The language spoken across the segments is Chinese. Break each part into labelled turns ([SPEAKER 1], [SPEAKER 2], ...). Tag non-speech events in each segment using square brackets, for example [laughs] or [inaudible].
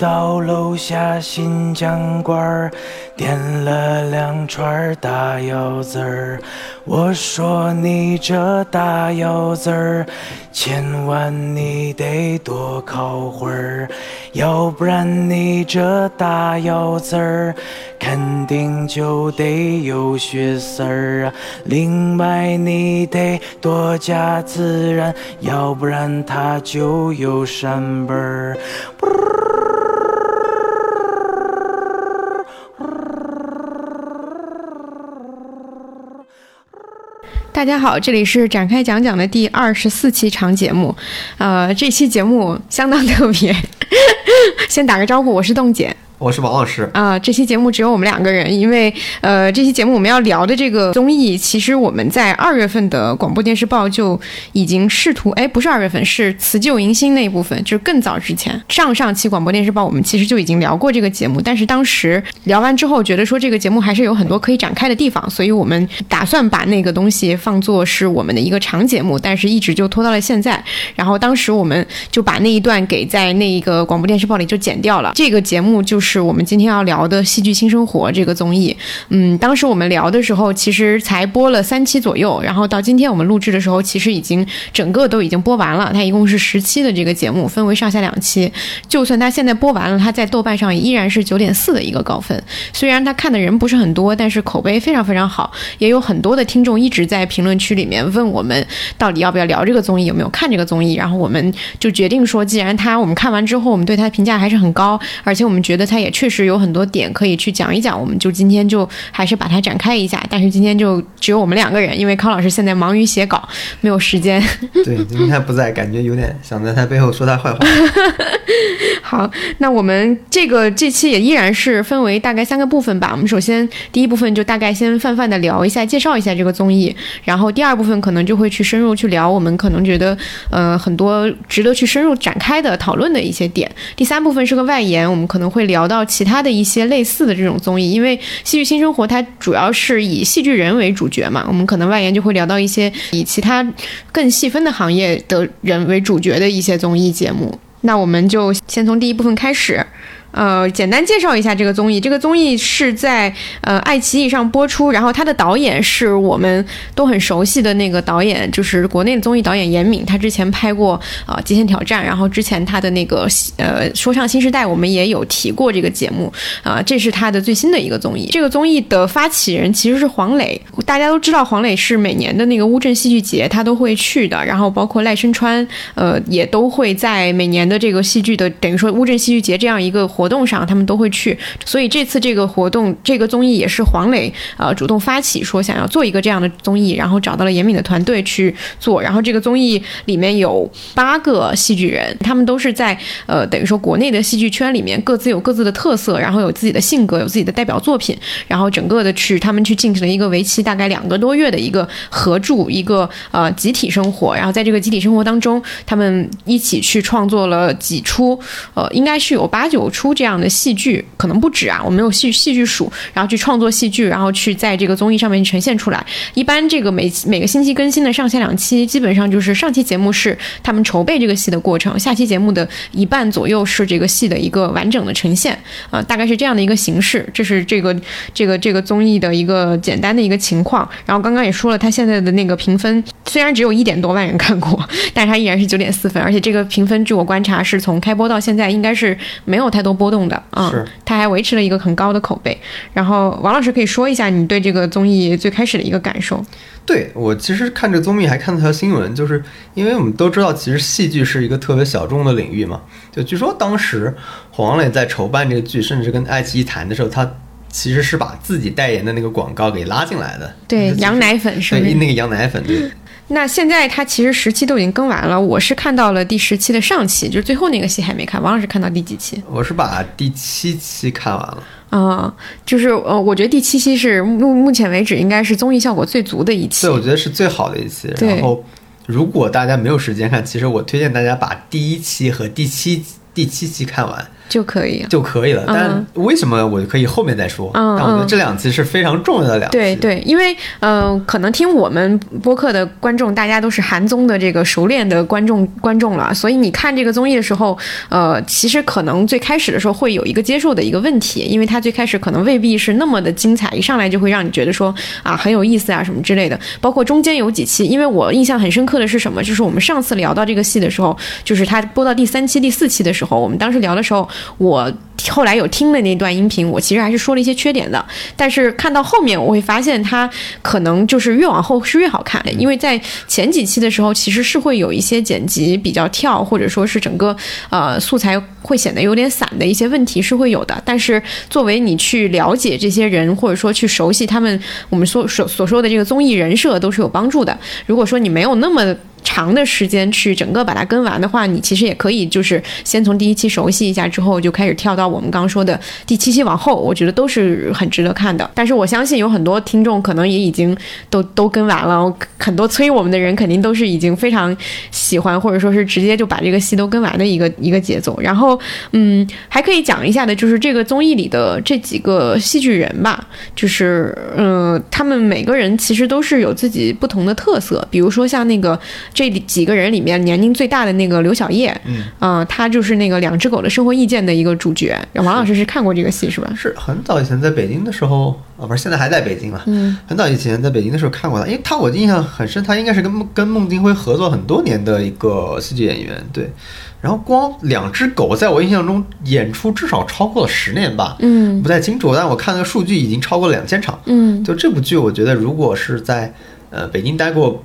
[SPEAKER 1] 到楼下新疆馆儿，点了两串大腰子儿。我说你这大腰子儿，千万你得多烤会儿，要不然你这大腰子儿肯定就得有血丝儿啊。另外你得多加孜然，要不然它就有膻味儿。
[SPEAKER 2] 大家好，这里是展开讲讲的第二十四期长节目，呃，这期节目相当特别，[laughs] 先打个招呼，我是冻姐。
[SPEAKER 3] 我是王老师
[SPEAKER 2] 啊，这期节目只有我们两个人，因为呃，这期节目我们要聊的这个综艺，其实我们在二月份的广播电视报就已经试图，哎，不是二月份，是辞旧迎新那一部分，就是更早之前，上上期广播电视报我们其实就已经聊过这个节目，但是当时聊完之后，觉得说这个节目还是有很多可以展开的地方，所以我们打算把那个东西放作是我们的一个长节目，但是一直就拖到了现在。然后当时我们就把那一段给在那一个广播电视报里就剪掉了。这个节目就是。是我们今天要聊的《戏剧新生活》这个综艺。嗯，当时我们聊的时候，其实才播了三期左右，然后到今天我们录制的时候，其实已经整个都已经播完了。它一共是十期的这个节目，分为上下两期。就算它现在播完了，它在豆瓣上依然是九点四的一个高分。虽然它看的人不是很多，但是口碑非常非常好，也有很多的听众一直在评论区里面问我们到底要不要聊这个综艺，有没有看这个综艺。然后我们就决定说，既然它我们看完之后，我们对它的评价还是很高，而且我们觉得它。也确实有很多点可以去讲一讲，我们就今天就还是把它展开一下。但是今天就只有我们两个人，因为康老师现在忙于写稿，没有时间。[laughs]
[SPEAKER 3] 对，今天他不在，感觉有点想在他背后说他坏话。[laughs]
[SPEAKER 2] 好，那我们这个这期也依然是分为大概三个部分吧。我们首先第一部分就大概先泛泛的聊一下，介绍一下这个综艺。然后第二部分可能就会去深入去聊我们可能觉得呃很多值得去深入展开的讨论的一些点。第三部分是个外延，我们可能会聊到其他的一些类似的这种综艺，因为《戏剧新生活》它主要是以戏剧人为主角嘛，我们可能外延就会聊到一些以其他更细分的行业的人为主角的一些综艺节目。那我们就先从第一部分开始。呃，简单介绍一下这个综艺。这个综艺是在呃爱奇艺上播出，然后它的导演是我们都很熟悉的那个导演，就是国内的综艺导演严敏。他之前拍过呃《极限挑战》，然后之前他的那个呃《说唱新时代》，我们也有提过这个节目啊。这是他的最新的一个综艺。这个综艺的发起人其实是黄磊，大家都知道黄磊是每年的那个乌镇戏剧节他都会去的，然后包括赖声川呃也都会在每年的这个戏剧的等于说乌镇戏剧节这样一个。活动上他们都会去，所以这次这个活动这个综艺也是黄磊呃主动发起，说想要做一个这样的综艺，然后找到了严敏的团队去做。然后这个综艺里面有八个戏剧人，他们都是在呃等于说国内的戏剧圈里面各自有各自的特色，然后有自己的性格，有自己的代表作品，然后整个的去他们去进行了一个为期大概两个多月的一个合住一个呃集体生活。然后在这个集体生活当中，他们一起去创作了几出呃应该是有八九出。这样的戏剧可能不止啊，我没有戏戏剧数，然后去创作戏剧，然后去在这个综艺上面呈现出来。一般这个每每个星期更新的上下两期，基本上就是上期节目是他们筹备这个戏的过程，下期节目的一半左右是这个戏的一个完整的呈现啊，大概是这样的一个形式。这是这个这个这个综艺的一个简单的一个情况。然后刚刚也说了，他现在的那个评分虽然只有一点多万人看过，但是他依然是九点四分，而且这个评分据我观察是从开播到现在应该是没有太多。波动的啊，他还维持了一个很高的口碑。然后王老师可以说一下你对这个综艺最开始的一个感受。
[SPEAKER 3] 对我其实看这个综艺还看了条新闻，就是因为我们都知道，其实戏剧是一个特别小众的领域嘛。就据说当时黄磊在筹办这个剧，甚至跟爱奇艺谈的时候，他其实是把自己代言的那个广告给拉进来的。
[SPEAKER 2] 对，羊奶粉是对
[SPEAKER 3] 那个羊奶粉对。
[SPEAKER 2] 那现在它其实十期都已经更完了，我是看到了第十期的上期，就是最后那个戏还没看。王老师看到第几期？
[SPEAKER 3] 我是把第七期看完了。
[SPEAKER 2] 啊，就是呃，我觉得第七期是目目前为止应该是综艺效果最足的一期。
[SPEAKER 3] 对，我觉得是最好的一期。然后，如果大家没有时间看，其实我推荐大家把第一期和第七第七期看完。
[SPEAKER 2] 就可以。
[SPEAKER 3] 就可以了。但为什么我可以后面再说？
[SPEAKER 2] 嗯
[SPEAKER 3] 但我觉得
[SPEAKER 2] 嗯
[SPEAKER 3] 这两期是非常重要的两期。
[SPEAKER 2] 对对，因为呃，可能听我们播客的观众，大家都是韩综的这个熟练的观众观众了，所以你看这个综艺的时候，呃，其实可能最开始的时候会有一个接受的一个问题，因为它最开始可能未必是那么的精彩，一上来就会让你觉得说啊很有意思啊什么之类的。包括中间有几期，因为我印象很深刻的是什么，就是我们上次聊到这个戏的时候，就是它播到第三期、第四期的时候，我们当时聊的时候，我后来有听的那段音频，我其实还是说了一些缺点的，但是看到后面我会发现它可能就是越往后是越好看，因为在前几期的时候其实是会有一些剪辑比较跳，或者说是整个呃素材会显得有点散的一些问题是会有的。但是作为你去了解这些人，或者说去熟悉他们，我们所所所说的这个综艺人设都是有帮助的。如果说你没有那么长的时间去整个把它跟完的话，你其实也可以就是先从第一期熟悉一下，之后就开始跳到我们刚说的第七期往后，我觉得都是很值得看的。但是我相信有很多听众可能也已经都 [laughs] 都跟完了，很多催我们的人肯定都是已经非常喜欢，或者说是直接就把这个戏都跟完的一个一个节奏。然后，嗯，还可以讲一下的就是这个综艺里的这几个戏剧人吧，就是嗯、他们每个人其实都是有自己不同的特色，比如说像那个。这几个人里面年龄最大的那个刘晓烨，
[SPEAKER 3] 嗯，
[SPEAKER 2] 呃，他就是那个《两只狗的生活意见》的一个主角。王老师是看过这个戏是吧？
[SPEAKER 3] 是很早以前在北京的时候，啊，不是现在还在北京了。
[SPEAKER 2] 嗯，
[SPEAKER 3] 很早以前在北京的时候看过他，因为他我印象很深，他应该是跟孟跟孟京辉合作很多年的一个戏剧演员。对，然后光两只狗在我印象中演出至少超过了十年吧，
[SPEAKER 2] 嗯
[SPEAKER 3] 不太清楚，但我看那个数据已经超过了两千场。
[SPEAKER 2] 嗯
[SPEAKER 3] 就这部剧，我觉得如果是在呃北京待过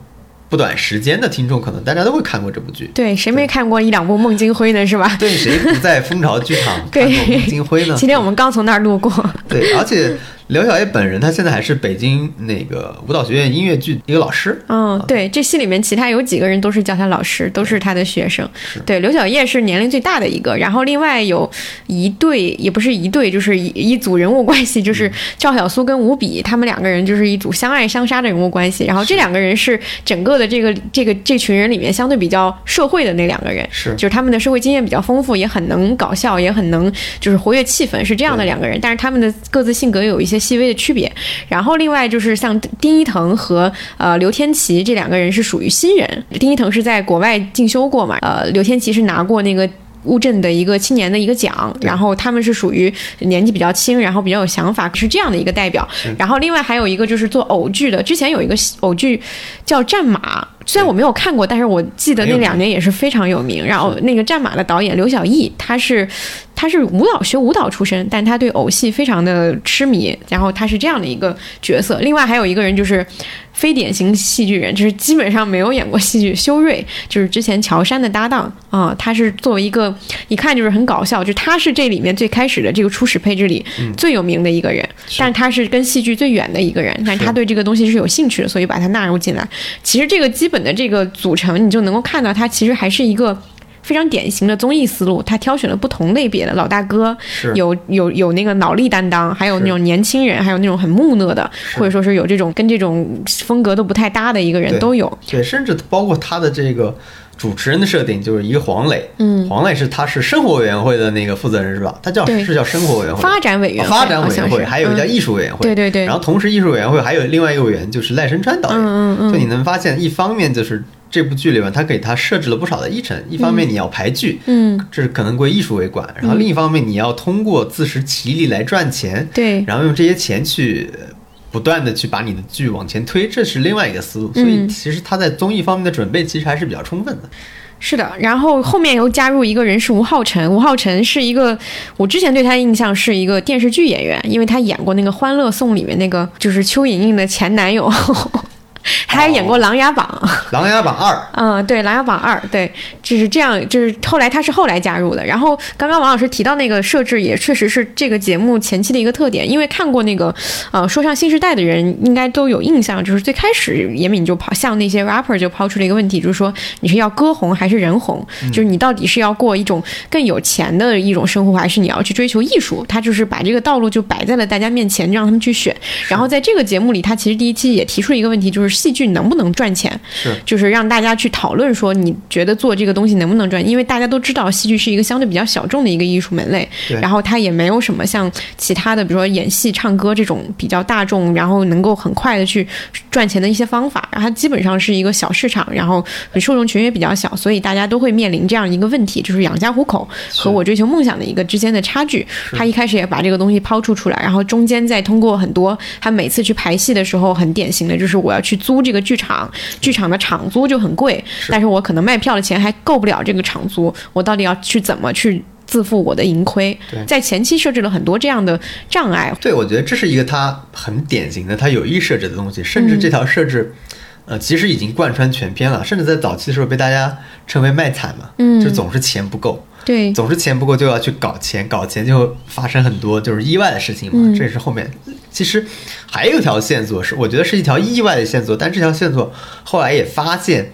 [SPEAKER 3] 不短时间的听众，可能大家都会看过这部剧。
[SPEAKER 2] 对，谁没看过一两部孟京辉呢？是吧？
[SPEAKER 3] 对，谁不在蜂巢剧场看
[SPEAKER 2] 对
[SPEAKER 3] 过孟京辉呢？
[SPEAKER 2] 今天我们刚从那儿路过。
[SPEAKER 3] 对，而且刘晓叶本人他现在还是北京那个舞蹈学院音乐剧一个老师。
[SPEAKER 2] 嗯，对，这戏里面其他有几个人都是叫他老师，都是他的学生。对，刘晓叶是年龄最大的一个，然后另外有一对，也不是一对，就是一一组人物关系，就是赵小苏跟吴比，他们两个人就是一组相爱相杀的人物关系。然后这两个人是整个的这个这个这群人里面相对比较社会的那两个人，
[SPEAKER 3] 是
[SPEAKER 2] 就是他们的社会经验比较丰富，也很能搞笑，也很能就是活跃气氛，是这样的两个人。但是他们的各自性格有一些细微的区别。然后另外就是像丁一腾和呃刘天琪这两个人是属于新人，丁一腾是在国外进修过嘛，呃刘天琪是拿过那个。乌镇的一个青年的一个奖，然后他们是属于年纪比较轻，然后比较有想法，是这样的一个代表。然后另外还有一个就是做偶剧的，之前有一个偶剧叫《战马》，虽然我没有看过，但是我记得那两年也是非常有名。然后那个《战马》的导演刘晓毅，他是他是舞蹈学舞蹈出身，但他对偶戏非常的痴迷，然后他是这样的一个角色。另外还有一个人就是非典型戏剧人，就是基本上没有演过戏剧，修睿就是之前乔杉的搭档啊、他是作为一个一看就是很搞笑，就他是这里面最开始的这个初始配置里最有名的一个人，但是他是跟戏剧最远的一个人，但是他对这个东西是有兴趣的，所以把他纳入进来。其实这个基本本的这个组成，你就能够看到，它其实还是一个。非常典型的综艺思路，他挑选了不同类别的老大哥，有有有那个脑力担当，还有那种年轻人，还有那种很木讷的，或者说是有这种跟这种风格都不太搭的一个人都有。
[SPEAKER 3] 对，甚至包括他的这个主持人的设定，就是一个黄磊。
[SPEAKER 2] 嗯，
[SPEAKER 3] 黄磊是他是生活委员会的那个负责人是吧？他叫是叫生活委员会。
[SPEAKER 2] 发展委员会
[SPEAKER 3] 哦发展委员会，还有一个叫
[SPEAKER 2] 嗯
[SPEAKER 3] 艺术委员会，
[SPEAKER 2] 对对对。
[SPEAKER 3] 然后同时艺术委员会还有另外一个委员就是赖声川导演，
[SPEAKER 2] 嗯嗯嗯。
[SPEAKER 3] 就你能发现，一方面就是这部剧里面他给他设置了不少的议程，一方面你要排剧，
[SPEAKER 2] 嗯，
[SPEAKER 3] 这是可能归艺术为管，然后另一方面你要通过自食其力来赚钱，
[SPEAKER 2] 对，
[SPEAKER 3] 然后用这些钱去呃不断的去把你的剧往前推，这是另外一个思路。所以
[SPEAKER 2] 嗯。
[SPEAKER 3] 其实他在综艺方面的准备其实还是比较充分的。
[SPEAKER 2] 是的，然后后面又加入一个人是吴昊辰，吴昊辰是一个我之前对他的印象是一个电视剧演员，因为他演过那个《欢乐颂》里面那个就是邱莹莹的前男友，他 [laughs] 还演过《琅琊榜》[laughs]《
[SPEAKER 3] 琅琊榜二》
[SPEAKER 2] 嗯，对，《琅琊榜二》对，就是这样，就是后来他是后来加入的。然后刚刚王老师提到那个设置，也确实是这个节目前期的一个特点，因为看过那个呃说唱新时代的人应该都有印象，就是最开始严敏就抛向那些 rapper 就抛出了一个问题，就是说你是要歌红还是人红？就是你到底是要过一种更有钱的一种生活，还是你要去追求艺术？他就是把这个道路就摆在了大家面前，让他们去选。然后在这个节目里，他其实第一期也提出了一个问题，就是戏剧能不能赚钱，
[SPEAKER 3] 是。
[SPEAKER 2] 就是让大家去讨论说你觉得做这个东西能不能赚，因为大家都知道戏剧是一个相对比较小众的一个艺术门类，
[SPEAKER 3] 对。
[SPEAKER 2] 然后它也没有什么像其他的，比如说演戏、唱歌这种比较大众，然后能够很快的去赚钱的一些方法，然后它基本上是一个小市场，然后受众群也比较小，所以大家都会面临这样一个问题，就是养家糊口和我追求梦想的一个之间的差距。他一开始也把这个东西抛出出来，然后中间再通过很多他每次去排戏的时候，很典型的就是我要去租这个剧场，剧场的场租就很贵，但是我可能卖票的钱还够不了这个场租，我到底要去怎么去？自负我的盈亏，在前期设置了很多这样的障碍，
[SPEAKER 3] 对，我觉得这是一个他很典型的他有意设置的东西，甚至这条设置，呃，其实已经贯穿全篇了，甚至在早期的时候被大家称为卖惨嘛，
[SPEAKER 2] 嗯。
[SPEAKER 3] 就总是钱不够，
[SPEAKER 2] 对，
[SPEAKER 3] 总是钱不够就要去搞钱，搞钱就会发生很多就是意外的事情嘛，
[SPEAKER 2] 嗯
[SPEAKER 3] 这也是后面其实还有一条线索是，我觉得是一条意外的线索，但这条线索后来也发现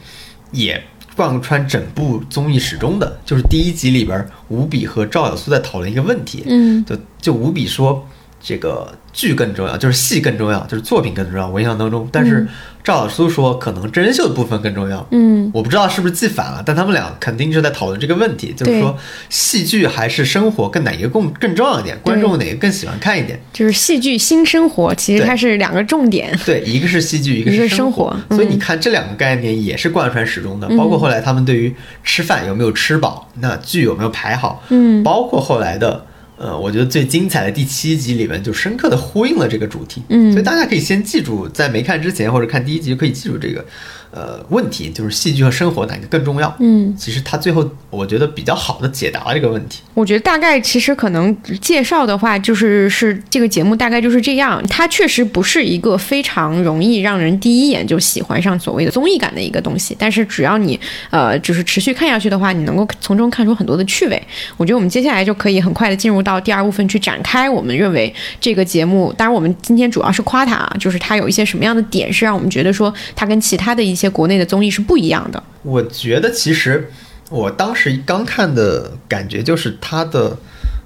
[SPEAKER 3] 也。贯穿整部综艺始终的，就是第一集里边，吴比和赵小苏在讨论一个问题，
[SPEAKER 2] 嗯
[SPEAKER 3] 就就吴比说，这个剧更重要，就是戏更重要，就是作品更重要。我印象当中，但是赵小苏说可能真人秀的部分更重要。
[SPEAKER 2] 嗯
[SPEAKER 3] 我不知道是不是记反了，但他们俩肯定是在讨论这个问题，就是说戏剧还是生活更哪一个更更重要一点，观众哪个更喜欢看一点。
[SPEAKER 2] 就是戏剧新生活，其实它是两个重点。
[SPEAKER 3] 对，一个是戏剧，一个是
[SPEAKER 2] 生活
[SPEAKER 3] 所以
[SPEAKER 2] 嗯
[SPEAKER 3] 你看这两个概念也是贯穿始终的，包括后来他们对于吃饭有没有吃饱，那剧有没有排好，
[SPEAKER 2] 嗯
[SPEAKER 3] 包括后来的。呃，我觉得最精彩的第七集里面就深刻的呼应了这个主题，
[SPEAKER 2] 嗯。
[SPEAKER 3] 所以大家可以先记住，在没看之前或者看第一集就可以记住这个，呃，问题就是戏剧和生活哪个更重要。
[SPEAKER 2] 嗯，
[SPEAKER 3] 其实他最后我觉得比较好的解答了这个问题。
[SPEAKER 2] 我觉得大概其实可能介绍的话，就是是这个节目大概就是这样。它确实不是一个非常容易让人第一眼就喜欢上所谓的综艺感的一个东西，但是只要你呃就是持续看下去的话，你能够从中看出很多的趣味。我觉得我们接下来就可以很快的进入到第二部分去展开。我们认为这个节目，当然我们今天主要是夸它啊，就是它有一些什么样的点是让我们觉得说它跟其他的一些国内的综艺是不一样的。
[SPEAKER 3] 我觉得其实我当时刚看的感觉就是他的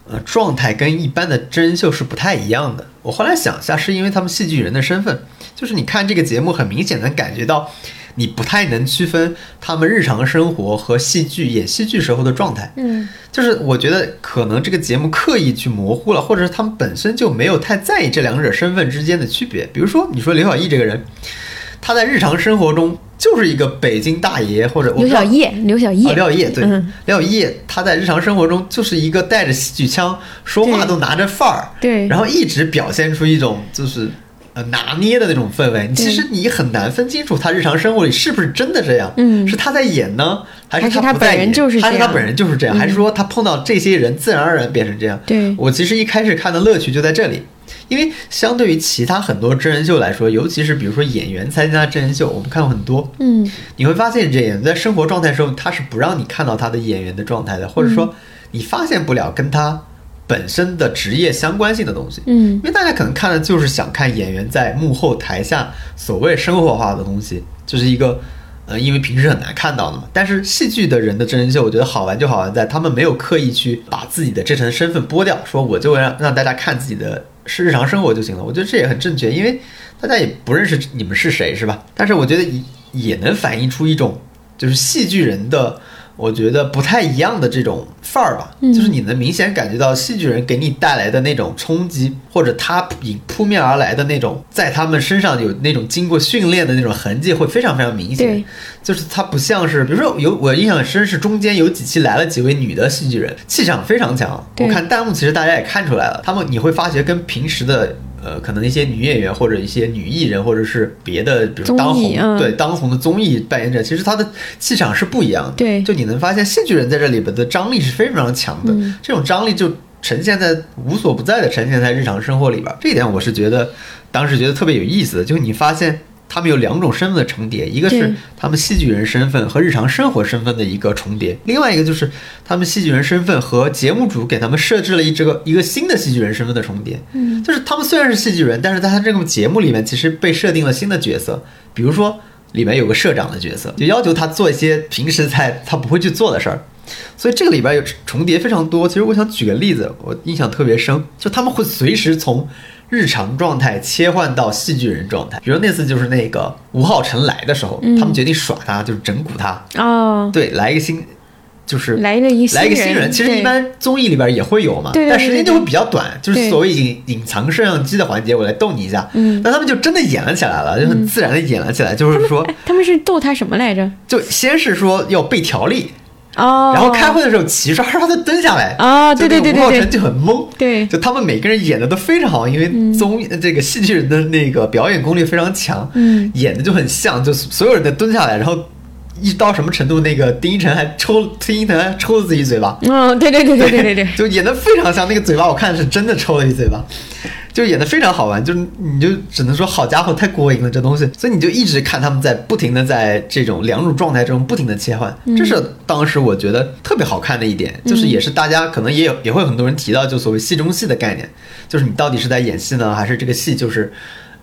[SPEAKER 3] 呃状态跟一般的真人秀是不太一样的。我后来想一下，是因为他们戏剧人的身份，就是你看这个节目，很明显能感觉到你不太能区分他们日常生活和戏剧演戏剧时候的状态。
[SPEAKER 2] 嗯
[SPEAKER 3] 就是我觉得可能这个节目刻意去模糊了，或者是他们本身就没有太在意这两者身份之间的区别。比如说，你说刘晓毅这个人，他在日常生活中就是一个北京大爷，或者
[SPEAKER 2] 刘晓烨，刘晓
[SPEAKER 3] 啊，
[SPEAKER 2] 烨，
[SPEAKER 3] 廖叶。对，
[SPEAKER 2] 嗯。
[SPEAKER 3] 廖烨他在日常生活中就是一个带着戏剧腔，说话都拿着范儿，
[SPEAKER 2] 对。
[SPEAKER 3] 然后一直表现出一种就是呃拿捏的那种氛围。其实你很难分清楚他日常生活里是不是真的这样，
[SPEAKER 2] 嗯。
[SPEAKER 3] 是他在演呢，还
[SPEAKER 2] 还是他？本人就是
[SPEAKER 3] 还是他本人就是这样，
[SPEAKER 2] 嗯
[SPEAKER 3] 还是说他碰到这些人自然而然变成这样？
[SPEAKER 2] 对。
[SPEAKER 3] 我其实一开始看的乐趣就在这里。因为相对于其他很多真人秀来说，尤其是比如说演员参加真人秀，我们看过很多，
[SPEAKER 2] 嗯
[SPEAKER 3] 你会发现，这演员在生活状态的时候，他是不让你看到他的演员的状态的，或者说你发现不了跟他本身的职业相关性的东西。
[SPEAKER 2] 嗯
[SPEAKER 3] 因为大家可能看的就是想看演员在幕后台下所谓生活化的东西，就是一个呃，因为平时很难看到的嘛。但是戏剧的人的真人秀，我觉得好玩就好玩在他们没有刻意去把自己的这层身份剥掉，说我就会让让大家看自己的是日常生活就行了。我觉得这也很正确，因为大家也不认识你们是谁，是吧？但是我觉得也也能反映出一种就是戏剧人的。我觉得不太一样的这种范儿吧，
[SPEAKER 2] 嗯
[SPEAKER 3] 就是你能明显感觉到戏剧人给你带来的那种冲击，或者他迎扑面而来的那种，在他们身上有那种经过训练的那种痕迹，会非常非常明显
[SPEAKER 2] 对。
[SPEAKER 3] 就是他不像是，比如说有我印象深是中间有几期来了几位女的戏剧人，气场非常强。我看弹幕其实大家也看出来了，他们你会发觉跟平时的。呃，可能一些女演员或者一些女艺人，或者是别的，比如当红，对当红的综艺扮演者，其实她的气场是不一样的。
[SPEAKER 2] 对
[SPEAKER 3] 就你能发现戏剧人在这里边的张力是非常非常强的，
[SPEAKER 2] 嗯
[SPEAKER 3] 这种张力就呈现在无所不在的呈现在日常生活里边。这一点我是觉得当时觉得特别有意思的，就是你发现。他们有两种身份的重叠，一个是他们戏剧人身份和日常生活身份的一个重叠，另外一个就是他们戏剧人身份和节目组给他们设置了一这个一个新的戏剧人身份的重叠。
[SPEAKER 2] 嗯，
[SPEAKER 3] 就是他们虽然是戏剧人，但是在他这个节目里面，其实被设定了新的角色，比如说里面有个社长的角色，就要求他做一些平时在他不会去做的事儿。所以这个里边有重叠非常多。其实我想举个例子，我印象特别深，就他们会随时从日常状态切换到戏剧人状态。比如那次就是那个吴昊辰来的时候，
[SPEAKER 2] 嗯。
[SPEAKER 3] 他们决定耍他，就是整蛊他，
[SPEAKER 2] 哦，
[SPEAKER 3] 对，来一个新，就是
[SPEAKER 2] 来了一个
[SPEAKER 3] 来一个新人，其实一般综艺里边也会有嘛，但时间就会比较短，就是所谓隐隐藏摄像机的环节，我来逗你一下。
[SPEAKER 2] 嗯。
[SPEAKER 3] 那他们就真的演了起来了，就很自然的演了起来，就是说，
[SPEAKER 2] 他们是逗他什么来着？
[SPEAKER 3] 就先是说要背条例，
[SPEAKER 2] 哦，
[SPEAKER 3] 然后开会的时候齐刷刷的蹲下来，
[SPEAKER 2] 哦对对对对对。
[SPEAKER 3] 辰就很懵，
[SPEAKER 2] 对。
[SPEAKER 3] 就他们每个人演的都非常好，因为综艺、这个戏剧人的那个表演功力非常强，
[SPEAKER 2] 嗯。
[SPEAKER 3] 演的就很像，就所有人都蹲下来，然后一到什么程度，那个丁一晨还抽丁一晨还抽了自己嘴巴，
[SPEAKER 2] 嗯，对对对对对对对，[laughs]
[SPEAKER 3] 就演的非常像，那个嘴巴我看是真的抽了一嘴巴，就演的非常好玩，就是你就只能说好家伙太过瘾了这东西，所以你就一直看他们在不停的在这种两种状态中不停的切换，这是当时我觉得特别好看的一点，就是也是大家可能也有也会很多人提到，就所谓戏中戏的概念，就是你到底是在演戏呢，还是这个戏就是。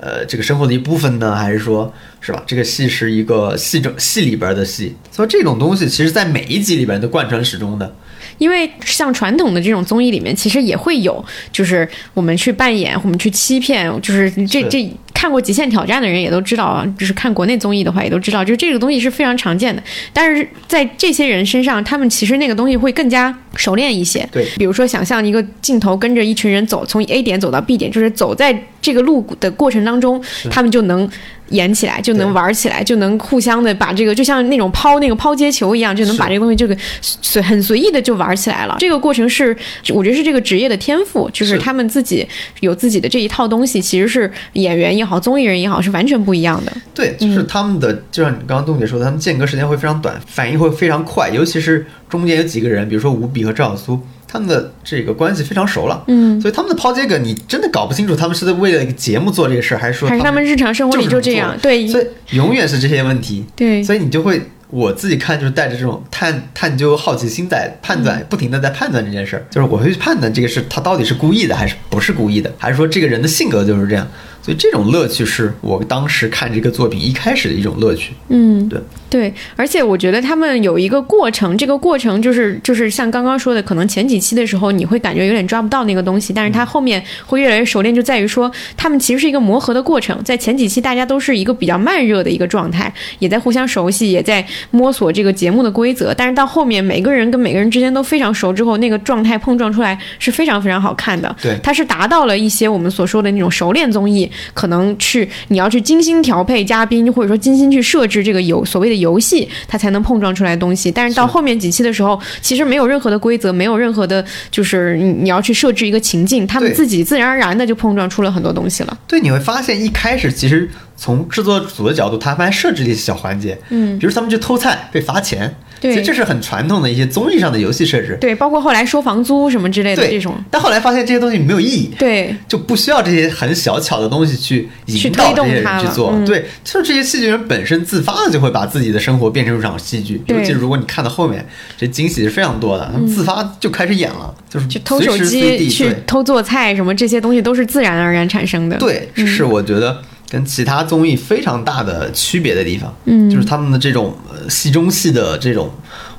[SPEAKER 3] 呃，这个生活的一部分呢，还是说，是吧？这个戏是一个戏中戏里边的戏，所以这种东西，其实在每一集里边都贯穿始终的。
[SPEAKER 2] 因为像传统的这种综艺里面，其实也会有，就是我们去扮演，我们去欺骗，就是这这看过《极限挑战》的人也都知道啊，就是看国内综艺的话也都知道，就是这个东西是非常常见的。但是在这些人身上，他们其实那个东西会更加熟练一些。
[SPEAKER 3] 对
[SPEAKER 2] 比如说想象一个镜头跟着一群人走，从 A 点走到 B 点，就是走在这个路的过程当中，他们就能。演起来就能
[SPEAKER 3] 对
[SPEAKER 2] 玩起来，就能互相的把这个，就像那种抛那个抛接球一样，就能把这个东西这个随很随意的就玩起来了。这个过程是，我觉得是这个职业的天赋，就是
[SPEAKER 3] 是
[SPEAKER 2] 他们自己有自己的这一套东西，其实是演员也好，综艺人也好，是完全不一样的。
[SPEAKER 3] 对，就是他们的，就像你刚刚杜姐说的，他们间隔时间会非常短，反应会非常快，尤其是中间有几个人，比如说吴比和赵小苏，他们的这个关系非常熟了，
[SPEAKER 2] 嗯，
[SPEAKER 3] 所以他们的抛接梗，你真的搞不清楚他们是在为了一个节目做这个事儿，还是说
[SPEAKER 2] 还是他们日常生活里
[SPEAKER 3] 就
[SPEAKER 2] 就这样，对。
[SPEAKER 3] 所以永远是这些问题，
[SPEAKER 2] 对。
[SPEAKER 3] 所以你就会。我自己看就是带着这种探探究好奇心在判断，不停的在判断这件事儿，就是我会去判断这个事他到底是故意的还是不是故意的，还是说这个人的性格就是这样，所以这种乐趣是我当时看这个作品一开始的一种乐趣。
[SPEAKER 2] 嗯，
[SPEAKER 3] 对
[SPEAKER 2] 对，而且我觉得他们有一个过程，这个过程就是就是像刚刚说的，可能前几期的时候你会感觉有点抓不到那个东西，但是它后面会越来越熟练，就在于说他们其实是一个磨合的过程。在前几期大家都是一个比较慢热的一个状态，也在互相熟悉，也在摸索这个节目的规则，但是到后面每个人跟每个人之间都非常熟之后，那个状态碰撞出来是非常非常好看的。
[SPEAKER 3] 对
[SPEAKER 2] 它是达到了一些我们所说的那种熟练综艺，可能去你要去精心调配嘉宾，或者说精心去设置这个游所谓的游戏，它才能碰撞出来的东西。但是到后面几期的时候，其实没有任何的规则，没有任何的，就是你你要去设置一个情境，他们自己自然而然的就碰撞出了很多东西了。
[SPEAKER 3] 对，你会发现一开始其实从制作组的角度，他们还设置了一些小环节，
[SPEAKER 2] 嗯，
[SPEAKER 3] 比如他们去偷菜被罚钱，
[SPEAKER 2] 对
[SPEAKER 3] 其实这是很传统的一些综艺上的游戏设置。
[SPEAKER 2] 对，包括后来收房租什么之类的这种，
[SPEAKER 3] 但后来发现这些东西没有意义，
[SPEAKER 2] 对
[SPEAKER 3] 就不需要这些很小巧的东西去
[SPEAKER 2] 去
[SPEAKER 3] 引导这些人去做。对，就是这些戏剧人本身自发的就会把自己的生活变成一场戏剧。尤其是如果你看到后面，这惊喜是非常多的，他们自发就开始演了，就是
[SPEAKER 2] 去偷手机、去偷做菜什么这些东西都是自然而然产生的。
[SPEAKER 3] 对，这是我觉得跟其他综艺非常大的区别的地方。
[SPEAKER 2] 嗯
[SPEAKER 3] 就是他们的这种呃戏中戏的这种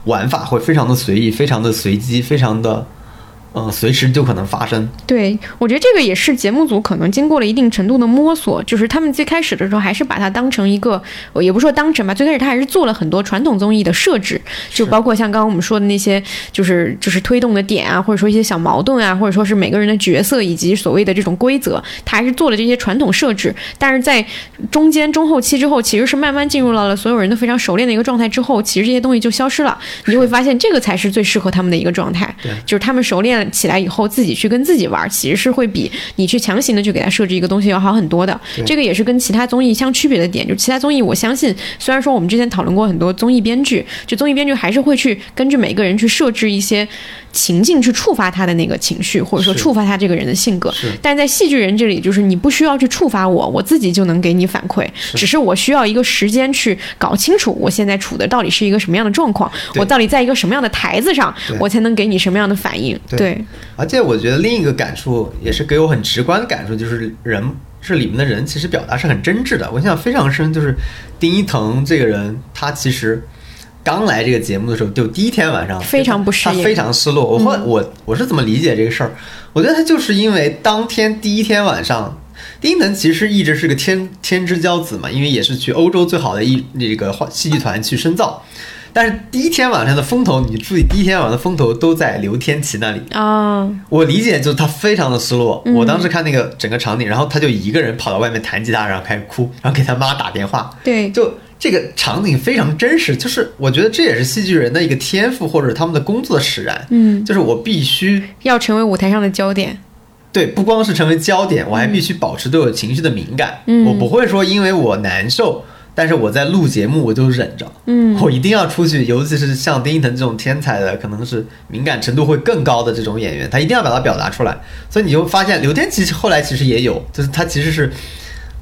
[SPEAKER 3] 玩法会非常的随意，非常的随机，非常的嗯、呃随时就可能发生。
[SPEAKER 2] 对，我觉得这个也是节目组可能经过了一定程度的摸索，就是他们最开始的时候还是把它当成一个，呃也不说当成吧，最开始他还是做了很多传统综艺的设置，就包括像刚刚我们说的那些，就是就是推动的点啊，或者说一些小矛盾啊，或者说是每个人的角色以及所谓的这种规则，他还是做了这些传统设置，但是在中间中后期之后，其实是慢慢进入到了所有人都非常熟练的一个状态之后，其实这些东西就消失了，你就会发现这个才是最适合他们的一个状态
[SPEAKER 3] 对，
[SPEAKER 2] 就是他们熟练起来以后，自己去跟自己玩，其实是会比你去强行的去给他设置一个东西要好很多的。这个也是跟其他综艺相区别的点，就其他综艺，我相信虽然说我们之前讨论过很多综艺编剧，就综艺编剧还是会去根据每个人去设置一些情境去触发他的那个情绪，或者说触发他这个人的性格。
[SPEAKER 3] 是。
[SPEAKER 2] 但在戏剧人这里，就是你不需要去触发我，我自己就能给你反馈，只是我需要一个时间去搞清楚我现在处的到底是一个什么样的状况，我到底在一个什么样的台子上，我才能给你什么样的反应。
[SPEAKER 3] 对。
[SPEAKER 2] 对，
[SPEAKER 3] 而且我觉得另一个感触也是给我很直观的感受，就是人这里面的人其实表达是很真挚的。我印象非常深，就是丁一腾这个人，他其实刚来这个节目的时候，就第一天晚上
[SPEAKER 2] 非常不适应
[SPEAKER 3] 他非常失落。我后来我我是怎么理解这个事儿？我觉得他就是因为当天第一天晚上丁一腾其实一直是个天天之骄子嘛，因为也是去欧洲最好的一那个话戏剧团去深造。但是第一天晚上的风头，你注意，第一天晚上的风头都在刘天琪那里。
[SPEAKER 2] 啊，
[SPEAKER 3] 我理解就是他非常的失落。我当时看那个整个场景，然后他就一个人跑到外面弹吉他，然后开始哭，然后给他妈打电话。
[SPEAKER 2] 对，
[SPEAKER 3] 就这个场景非常真实，就是我觉得这也是戏剧人的一个天赋或者他们的工作使然。
[SPEAKER 2] 嗯，
[SPEAKER 3] 就是我必须
[SPEAKER 2] 要成为舞台上的焦点。
[SPEAKER 3] 对，不光是成为焦点，我还必须保持对我情绪的敏感。
[SPEAKER 2] 嗯
[SPEAKER 3] 我不会说因为我难受，但是我在录节目我就忍着。
[SPEAKER 2] 嗯
[SPEAKER 3] 我一定要出去，尤其是像丁一腾这种天才的，可能是敏感程度会更高的这种演员，他一定要把它表达出来。所以你就发现刘天琪后来其实也有，就是他其实是，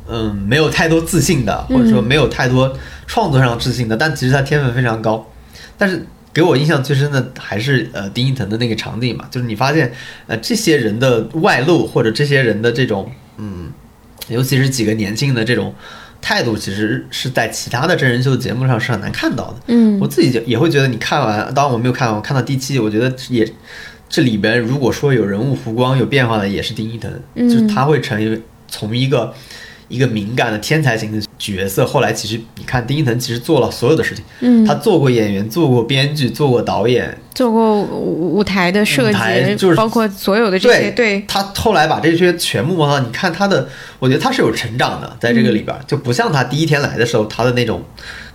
[SPEAKER 3] 嗯，没有太多自信的，或者说没有太多创作上自信的，但其实他天分非常高。但是给我印象最深的还是呃丁一腾的那个场景嘛，就是你发现呃这些人的外露或者这些人的这种嗯，尤其是几个年轻的这种态度，其实是在其他的真人秀节目上是很难看到的。
[SPEAKER 2] 嗯
[SPEAKER 3] 我自己就也会觉得，你看完，当然我没有看完，我看到第七集，我觉得也这里边如果说有人物弧光有变化的，也是丁一腾，
[SPEAKER 2] 嗯
[SPEAKER 3] 就是他会成为从一个一个敏感的天才型的角色，后来其实你看丁一腾其实做了所有的事情，
[SPEAKER 2] 嗯，
[SPEAKER 3] 他做过演员，做过编剧，做过导演，
[SPEAKER 2] 做过舞舞台的设计，
[SPEAKER 3] 就是
[SPEAKER 2] 包括所有的这些，对，
[SPEAKER 3] 他后来把这些全部往上，你看他的，我觉得他是有成长的，在这个里边儿，就不像他第一天来的时候，他的那种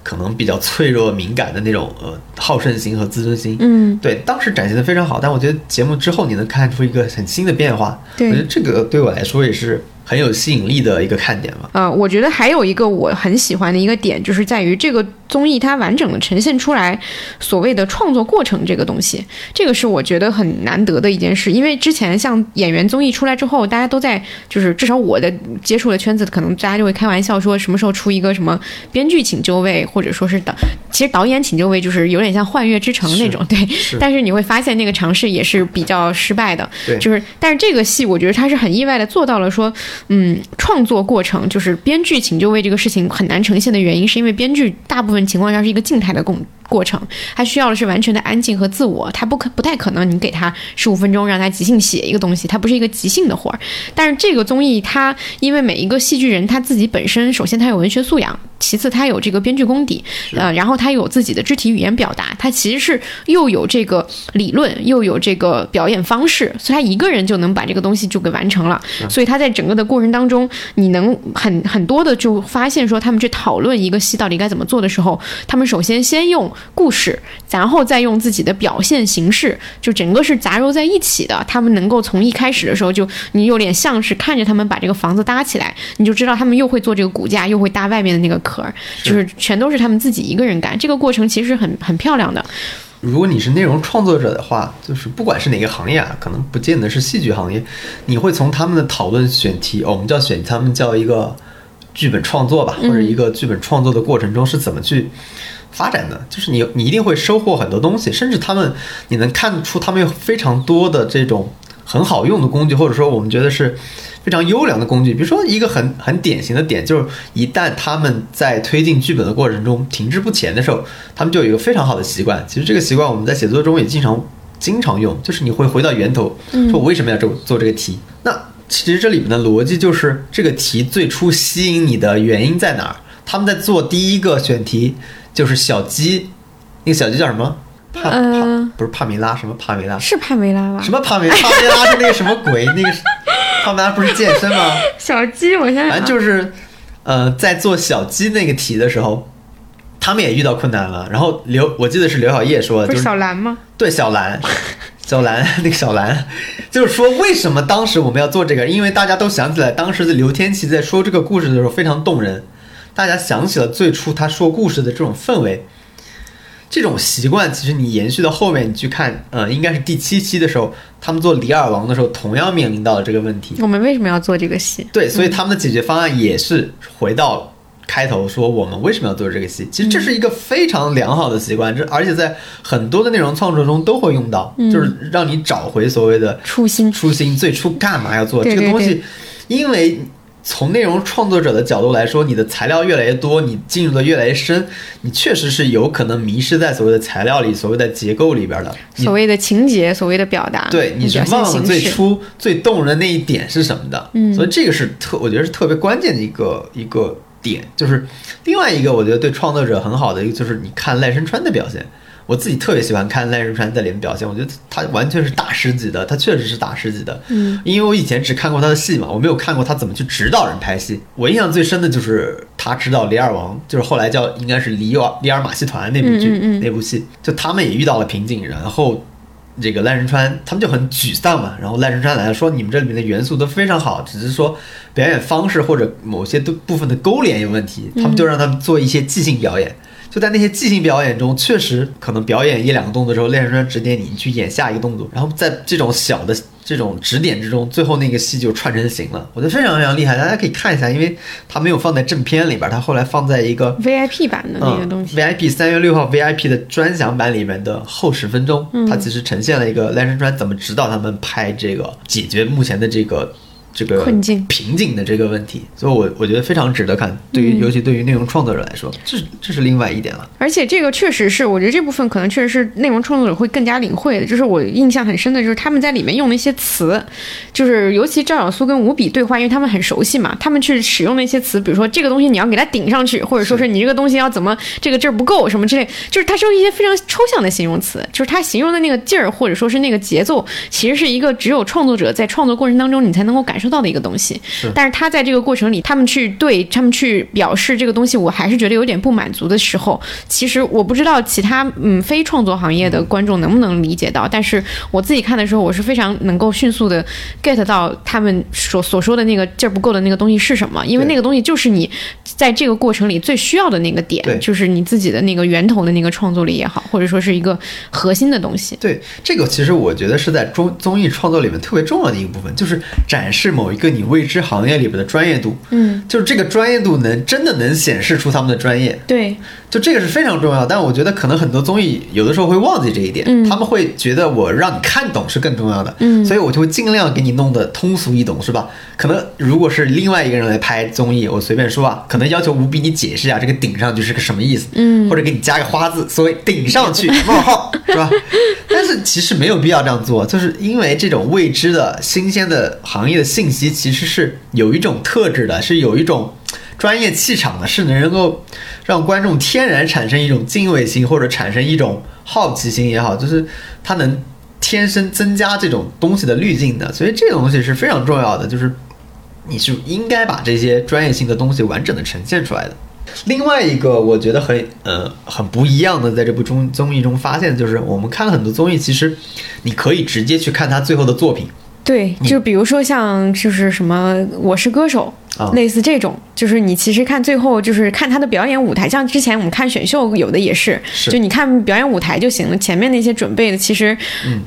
[SPEAKER 3] 可能比较脆弱、敏感的那种呃好胜心和自尊心。
[SPEAKER 2] 嗯，
[SPEAKER 3] 对，当时展现的非常好，但我觉得节目之后你能看出一个很新的变化，
[SPEAKER 2] 对。
[SPEAKER 3] 我觉得这个对我来说也是很有吸引力的一个看点嘛。
[SPEAKER 2] 嗯，我觉得还有一个我很喜欢的一个点，就是在于这个综艺它完整的呈现出来所谓的创作过程这个东西，这个是我觉得很难得的一件事。因为之前像演员综艺出来之后，大家都在就是至少我的接触的圈子，可能大家就会开玩笑说什么时候出一个什么编剧请就位，或者说是导，其实导演请就位就是有点像《幻乐之城》那种，对。[laughs] 但是你会发现那个尝试也是比较失败的，
[SPEAKER 3] 对
[SPEAKER 2] 就是但是这个戏我觉得它是很意外的做到了说，嗯，创作过程就是编剧请就位这个事情很难呈现的原因，是因为编剧大部分情况下是一个静态的共过程，他需要的是完全的安静和自我，他不可不太可能你给他十五分钟让他即兴写一个东西，他不是一个即兴的活儿。但是这个综艺它因为每一个戏剧人他自己本身首先他有文学素养，其次他有这个编剧功底，呃，然后他有自己的肢体语言表达，他其实是又有这个理论，又有这个表演方式，所以他一个人就能把这个东西就给完成了。所以他在整个的过程当中，你能很很多的就发现说，他们去讨论一个戏到底该怎么做的时候，他们首先先用故事，然后再用自己的表现形式，就整个是杂糅在一起的。他们能够从一开始的时候就，你有点像是看着他们把这个房子搭起来，你就知道他们又会做这个骨架，又会搭外面的那个壳儿，就是全都是他们自己一个人干。这个过程其实很很漂亮的。
[SPEAKER 3] 如果你是内容创作者的话，就是不管是哪个行业啊，可能不见得是戏剧行业，你会从他们的讨论选题，哦我们叫选，他们叫一个剧本创作吧，或者一个剧本创作的过程中是怎么去发展的，就是你你一定会收获很多东西，甚至他们你能看出他们有非常多的这种很好用的工具，或者说我们觉得是非常优良的工具。比如说一个很很典型的点，就是一旦他们在推进剧本的过程中停滞不前的时候，他们就有一个非常好的习惯。其实这个习惯我们在写作中也经常经常用，就是你会回到源头，说我为什么要做做这个题？那其实这里面的逻辑就是这个题最初吸引你的原因在哪儿？他们在做第一个选题就是小鸡，那个小鸡叫什么？帕帕
[SPEAKER 2] 呃
[SPEAKER 3] 不是帕梅拉，什么帕梅拉？
[SPEAKER 2] 是帕梅拉吧？
[SPEAKER 3] 什么帕梅 [laughs] 帕梅拉是那个什么鬼？那个是 [laughs] 帕梅拉不是健身吗？
[SPEAKER 2] 小鸡？我想想啊，
[SPEAKER 3] 反正就是，呃，在做小鸡那个题的时候，他们也遇到困难了。然后刘，我记得是刘晓叶说的，就是是
[SPEAKER 2] 小兰吗？
[SPEAKER 3] 对小兰，[laughs] 小兰那个小兰，就是说为什么当时我们要做这个？因为大家都想起来，当时的刘天琪在说这个故事的时候非常动人，大家想起了最初他说故事的这种氛围。这种习惯其实你延续到后面，你去看，呃，应该是第七期的时候，他们做李尔王的时候，同样面临到了这个问题。
[SPEAKER 2] 我们为什么要做这个戏？
[SPEAKER 3] 对，所以他们的解决方案也是回到开头说我们为什么要做这个戏。其实这是一个非常良好的习惯，这而且在很多的内容创作中都会用到，就是让你找回所谓的
[SPEAKER 2] 初心。
[SPEAKER 3] 初心，最初干嘛要做这个东西，因为。从内容创作者的角度来说，你的材料越来越多，你进入的越来越深，你确实是有可能迷失在所谓的材料里、所谓的结构里边的。
[SPEAKER 2] 所谓的情节，所谓的表达，
[SPEAKER 3] 对，你是忘了最初最动人的那一点是什么的。嗯，所以这个是特，我觉得是特别关键的一个一个点。就是另外一个，我觉得对创作者很好的一个，就是你看赖声川的表现。我自己特别喜欢看赖声川在里面表现，我觉得他完全是大师级的，他确实是大师级的。嗯，因为我以前只看过他的戏嘛，我没有看过他怎么去指导人拍戏。我印象最深的就是他指导《李尔王》，就是后来叫应该是李尔李尔马戏团那部剧、
[SPEAKER 2] 嗯嗯嗯
[SPEAKER 3] 那部戏，就他们也遇到了瓶颈，然后这个赖声川他们就很沮丧嘛，然后赖声川来了说你们这里面的元素都非常好，只是说表演方式或者某些都部分的勾连有问题，他们就让他们做一些即兴表演。就在那些即兴表演中，确实可能表演一两个动作之后，赖声川指点你你去演下一个动作，然后在这种小的这种指点之中，最后那个戏就串成型了。我觉得非常非常厉害，大家可以看一下，因为它没有放在正片里边，它后来放在一个 [laughs]
[SPEAKER 2] VIP 版的那个东西。
[SPEAKER 3] 嗯、VIP 三月六号 VIP 的专享版里面的后十分钟，
[SPEAKER 2] 嗯
[SPEAKER 3] 它其实呈现了一个赖声川怎么指导他们拍这个解决目前的这个这个
[SPEAKER 2] 困境
[SPEAKER 3] 瓶颈的这个问题，所以我我觉得非常值得看。对于、
[SPEAKER 2] 嗯
[SPEAKER 3] 尤其对于内容创作者来说，这是这是另外一点了。
[SPEAKER 2] 而且这个确实是，我觉得这部分可能确实是内容创作者会更加领会的。就是我印象很深的，就是他们在里面用的一些词，就是尤其赵小苏跟吴比对话，因为他们很熟悉嘛，他们去使用的一些词，比如说这个东西你要给它顶上去，或者说是你这个东西要怎么这个劲儿不够什么之类，就是他是一些非常抽象的形容词，就是他形容的那个劲儿或者说是那个节奏，其实是一个只有创作者在创作过程当中你才能够感受到的一个东西。但是他在这个过程里，他们去对他们去表示这个东西，我还是觉得有点不满足的时候，其实我不知道其他嗯非创作行业的观众能不能理解到，但是我自己看的时候，我是非常能够迅速的 get 到他们所所说的那个劲儿不够的那个东西是什么，因为那个东西就是你在这个过程里最需要的那个点，就是你自己的那个源头的那个创作力也好，或者说是一个核心的东西。
[SPEAKER 3] 对这个，其实我觉得是在综综艺创作里面特别重要的一个部分，就是展示某一个你未知行业里边的专业度。
[SPEAKER 2] 嗯，
[SPEAKER 3] 就是这个专业度能真的能显示出他们的专业，
[SPEAKER 2] 对，
[SPEAKER 3] 就这个是非常重要。但我觉得可能很多综艺有的时候会忘记这一点，
[SPEAKER 2] 嗯
[SPEAKER 3] 他们会觉得我让你看懂是更重要的，
[SPEAKER 2] 嗯
[SPEAKER 3] 所以我就会尽量给你弄得通俗易懂，是吧？可能如果是另外一个人来拍综艺，我随便说啊，可能要求吴比你解释一下这个顶上去是个什么意思，
[SPEAKER 2] 嗯
[SPEAKER 3] 或者给你加个花字，所谓顶上去冒号，[laughs] 是吧？但是其实没有必要这样做，就是因为这种未知的新鲜的行业的信息，其实是有一种特质的，是有一种专业气场的，是能够让观众天然产生一种敬畏心，或者产生一种好奇心也好，就是它能天生增加这种东西的滤镜的，所以这个东西是非常重要的，就是你是应该把这些专业性的东西完整的呈现出来的。另外一个我觉得很呃很不一样的，在这部综综艺中发现，就是我们看了很多综艺，其实你可以直接去看他最后的作品，
[SPEAKER 2] 对，就比如说像就是什么《我是歌手》
[SPEAKER 3] 啊。
[SPEAKER 2] 类似这种，就是你其实看最后就是看他的表演舞台，像之前我们看选秀有的也是，
[SPEAKER 3] 是。
[SPEAKER 2] 就你看表演舞台就行了，前面那些准备的其实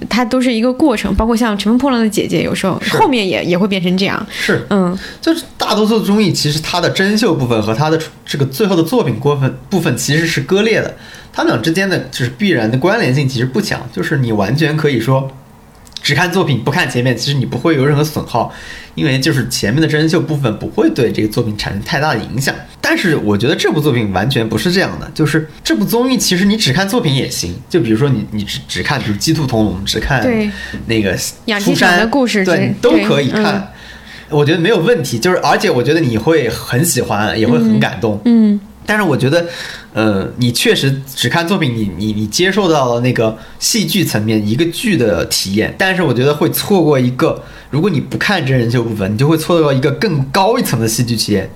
[SPEAKER 2] 它都是一个过程，包括像《乘风破浪的姐姐》，有时候后面也也会变成这样，
[SPEAKER 3] 是。
[SPEAKER 2] 嗯，
[SPEAKER 3] 就是大多数综艺其实它的真秀部分和它的这个最后的作品过分部分其实是割裂的，它们俩之间的就是必然的关联性其实不强，就是你完全可以说只看作品不看前面，其实你不会有任何损耗，因为就是前面的真人秀部分不会对这个作品产生太大的影响。但是我觉得这部作品完全不是这样的，就是这部综艺其实你只看作品也行，就比如说你你只只看比如鸡兔同笼，只看
[SPEAKER 2] 对
[SPEAKER 3] 那个
[SPEAKER 2] 养
[SPEAKER 3] 出山
[SPEAKER 2] 的故事
[SPEAKER 3] 对你都可以看。
[SPEAKER 2] 嗯
[SPEAKER 3] 我觉得没有问题，就是而且我觉得你会很喜欢，也会很感动。
[SPEAKER 2] 嗯，
[SPEAKER 3] 但是我觉得，呃，你确实只看作品，你你你接受到了那个戏剧层面一个剧的体验，但是我觉得会错过一个，如果你不看真人秀部分，你就会错过一个更高一层的戏剧体验。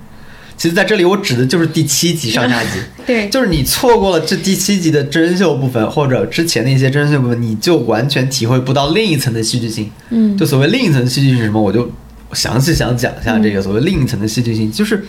[SPEAKER 3] 其实，在这里我指的就是第七集上下集，
[SPEAKER 2] 对，
[SPEAKER 3] 就是你错过了这第七集的真人秀部分，或者之前的一些真人秀部分，你就完全体会不到另一层的戏剧性。
[SPEAKER 2] 嗯。
[SPEAKER 3] 就所谓另一层戏剧性是什么，我就详细想讲一下这个所谓另一层的戏剧性，就是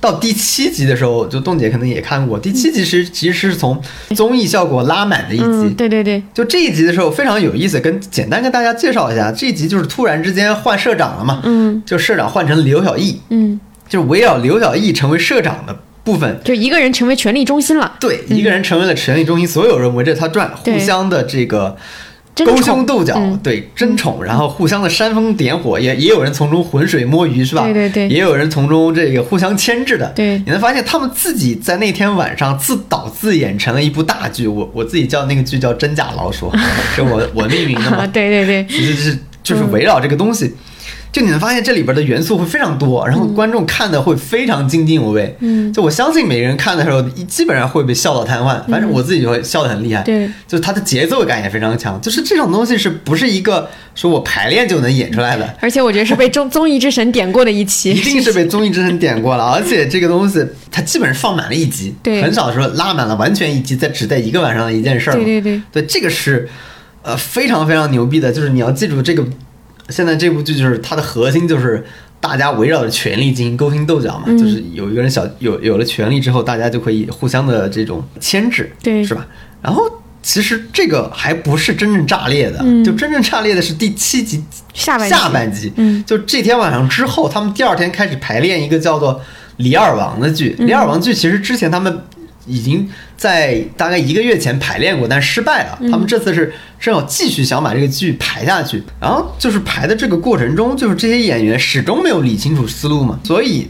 [SPEAKER 3] 到第七集的时候，就冻姐可能也看过，第七集是其实是从综艺效果拉满的一集。
[SPEAKER 2] 嗯，对对对，
[SPEAKER 3] 就这一集的时候非常有意思，跟简单跟大家介绍一下，这一集就是突然之间换社长了嘛，
[SPEAKER 2] 嗯。
[SPEAKER 3] 就社长换成刘晓毅，
[SPEAKER 2] 嗯，
[SPEAKER 3] 就是围绕刘晓毅成为社长的部分，
[SPEAKER 2] 就一个人成为权力中心了，
[SPEAKER 3] 对，一个人成为了权力中心，所有人围着他转，互相的这个
[SPEAKER 2] 争
[SPEAKER 3] 勾胸斗角，
[SPEAKER 2] 嗯
[SPEAKER 3] 对争宠，然后互相的煽风点火，也也有人从中浑水摸鱼，是吧？
[SPEAKER 2] 对对对
[SPEAKER 3] 也有人从中这个互相牵制的。
[SPEAKER 2] 对
[SPEAKER 3] 你能发现他们自己在那天晚上自导自演成了一部大剧。我我自己叫那个剧叫《真假老鼠》，[laughs] 是我我命名的嘛 [laughs]
[SPEAKER 2] 啊，。对对对，
[SPEAKER 3] 其实是就是围绕这个东西。就你能发现这里边的元素会非常多，然后观众看的会非常津津有味。
[SPEAKER 2] 嗯
[SPEAKER 3] 就我相信每个人看的时候，基本上会被笑到瘫痪。反正我自己就会笑得很厉害。
[SPEAKER 2] 对，
[SPEAKER 3] 就是它的节奏感也非常强。就是这种东西是不是一个说我排练就能演出来的？
[SPEAKER 2] 而且我觉得是被综 [laughs] 综艺之神点过的一期，
[SPEAKER 3] 一定是被综艺之神点过了，而且这个东西它基本上放满了一集，
[SPEAKER 2] 对
[SPEAKER 3] 很少说拉满了完全一集，在只在一个晚上的一件事儿嘛。
[SPEAKER 2] 对对对，
[SPEAKER 3] 对，这个是呃非常非常牛逼的，就是你要记住这个，现在这部剧就是它的核心就是大家围绕着权力进行勾心斗角嘛，
[SPEAKER 2] 嗯。
[SPEAKER 3] 就是有一个人小有有了权力之后，大家就可以互相的这种牵制，
[SPEAKER 2] 对。
[SPEAKER 3] 是吧？然后其实这个还不是真正炸裂的，
[SPEAKER 2] 嗯。
[SPEAKER 3] 就真正炸裂的是第七集
[SPEAKER 2] 下半集。
[SPEAKER 3] 下半集，
[SPEAKER 2] 嗯。
[SPEAKER 3] 就这天晚上之后，他们第二天开始排练一个叫做《李二王》的剧。
[SPEAKER 2] 嗯
[SPEAKER 3] 李二王剧其实之前他们已经在大概一个月前排练过，但失败了。他们这次是正好继续想把这个剧排下去，然后就是排的这个过程中，就是这些演员始终没有理清楚思路嘛，所以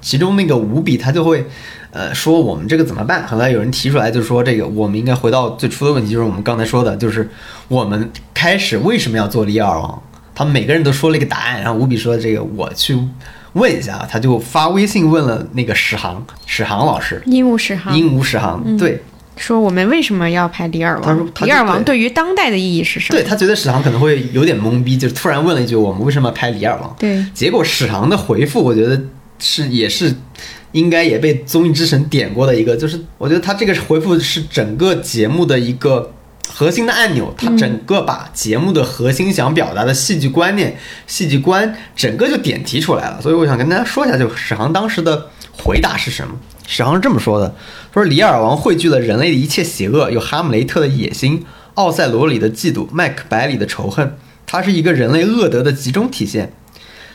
[SPEAKER 3] 其中那个五比他就会。呃，说我们这个怎么办？后来有人提出来，就是说这个我们应该回到最初的问题，就是我们刚才说的，就是我们开始为什么要做李尔王？他们每个人都说了一个答案，然后五比说这个我去问一下，他就发微信问了那个史航，史航老师，
[SPEAKER 2] 鹦鹉史航
[SPEAKER 3] 鹦鹉史航，对
[SPEAKER 2] 说我们为什么要拍李尔王？
[SPEAKER 3] 他说
[SPEAKER 2] 李尔王
[SPEAKER 3] 对
[SPEAKER 2] 对于当代的意义是什么？
[SPEAKER 3] 对，他觉得史航可能会有点懵逼，就是突然问了一句我们为什么要拍李尔王？
[SPEAKER 2] 对
[SPEAKER 3] 结果史航的回复，我觉得是也是应该也被综艺之神点过的一个，就是我觉得他这个回复是整个节目的一个核心的按钮，它整个把节目的核心想表达的戏剧观念、戏剧观整个就点题出来了。所以我想跟大家说一下，就史航当时的回答是什么。史航是这么说的：说李尔王汇聚了人类的一切邪恶，有哈姆雷特的野心，奥赛罗里的嫉妒，麦克白里的仇恨，他是一个人类恶德的集中体现。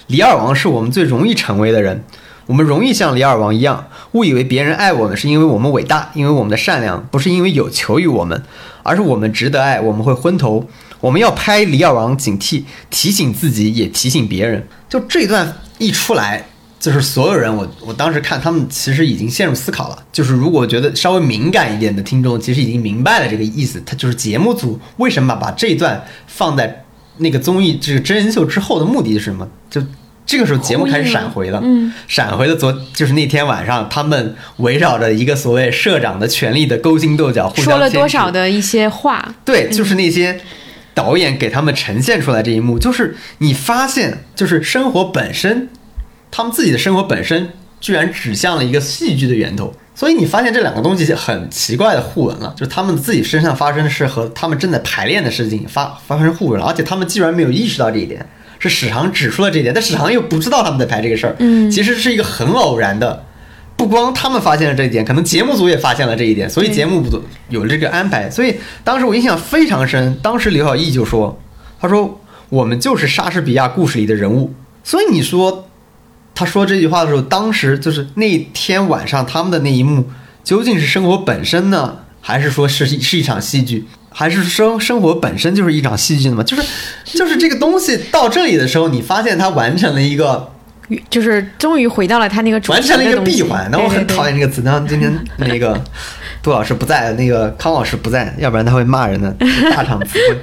[SPEAKER 3] 李尔王是我们最容易成为的人，我们容易像李尔王一样，误以为别人爱我们是因为我们伟大，因为我们的善良，不是因为有求于我们，而是我们值得爱，我们会昏头。我们要拍李尔王警惕，提醒自己，也提醒别人。就这段一出来，就是所有人，我我当时看他们其实已经陷入思考了。就是如果觉得稍微敏感一点的听众，其实已经明白了这个意思。他就是节目组为什么把这一段放在那个综艺这个真人秀之后的目的是什么？就这个时候节目开始闪回了，
[SPEAKER 2] 嗯，
[SPEAKER 3] 闪回的昨就是那天晚上，他们围绕着一个所谓社长的权利的勾心斗角，互相
[SPEAKER 2] 说了多少的一些话？
[SPEAKER 3] 对，就是那些导演给他们呈现出来这一幕，就是你发现，就是生活本身，他们自己的生活本身居然指向了一个戏剧的源头。所以你发现这两个东西很奇怪的互文了，就是他们自己身上发生的事和他们正在排练的事情发发生互文了，而且他们居然没有意识到这一点，是史航指出了这一点，但史航又不知道他们在排这个事儿，
[SPEAKER 2] 嗯
[SPEAKER 3] 其实是一个很偶然的，不光他们发现了这一点，可能节目组也发现了这一点，所以节目组有了这个安排。所以当时我印象非常深，当时刘晓毅就说：“他说我们就是莎士比亚故事里的人物。”所以你说他说这句话的时候，当时就是那天晚上他们的那一幕，究竟是生活本身呢，还是说是是一场戏剧？还是生生活本身就是一场戏剧的嘛？就是就是这个东西到这里的时候，你发现它完成了一个
[SPEAKER 2] 就是终于回到了他那个主题
[SPEAKER 3] 完成了一个闭环。那我很讨厌这个词。然后今天那个杜老师不在，那个康老师不在，要不然他会骂人的，大场词汇。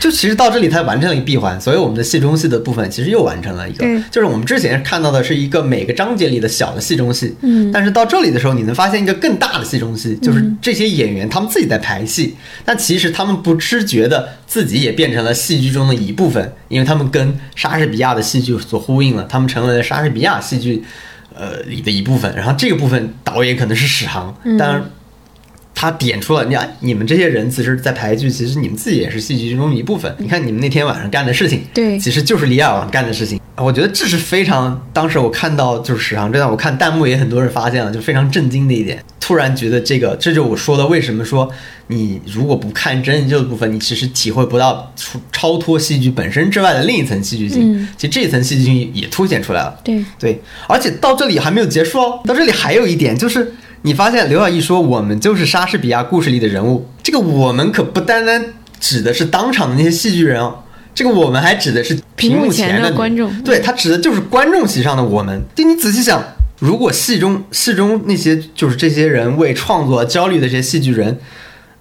[SPEAKER 3] 就其实到这里，他完成了一个闭环，所以我们的戏中戏的部分其实又完成了一个，就是我们之前看到的是一个每个章节里的小的戏中戏，
[SPEAKER 2] 嗯
[SPEAKER 3] 但是到这里的时候，你能发现一个更大的戏中戏，就是这些演员他们自己在排戏，但其实他们不知觉的自己也变成了戏剧中的一部分，因为他们跟莎士比亚的戏剧所呼应了，他们成为了莎士比亚戏剧呃里的一部分。然后这个部分导演可能是史航，当然。他点出了，你看你们这些人，其实，在排剧，其实你们自己也是戏剧中的一部分。你看你们那天晚上干的事情，
[SPEAKER 2] 对
[SPEAKER 3] 其实就是李亚王干的事情。我觉得这是非常，当时我看到就是史航这段，我看弹幕也很多人发现了，就非常震惊的一点。突然觉得这个，这就是我说的，为什么说你如果不看真人秀的部分，你其实体会不到出超脱戏剧本身之外的另一层戏剧性。
[SPEAKER 2] 嗯
[SPEAKER 3] 其实这一层戏剧性也凸显出来了。
[SPEAKER 2] 对，
[SPEAKER 3] 对，而且到这里还没有结束哦，到这里还有一点就是，你发现刘晓一说我们就是莎士比亚故事里的人物，这个我们可不单单指的是当场的那些戏剧人哦，这个我们还指的是屏幕前
[SPEAKER 2] 的观众
[SPEAKER 3] 对，他指的就是观众席上的我们。就你仔细想，如果戏中戏中那些就是这些人为创作焦虑的这些戏剧人，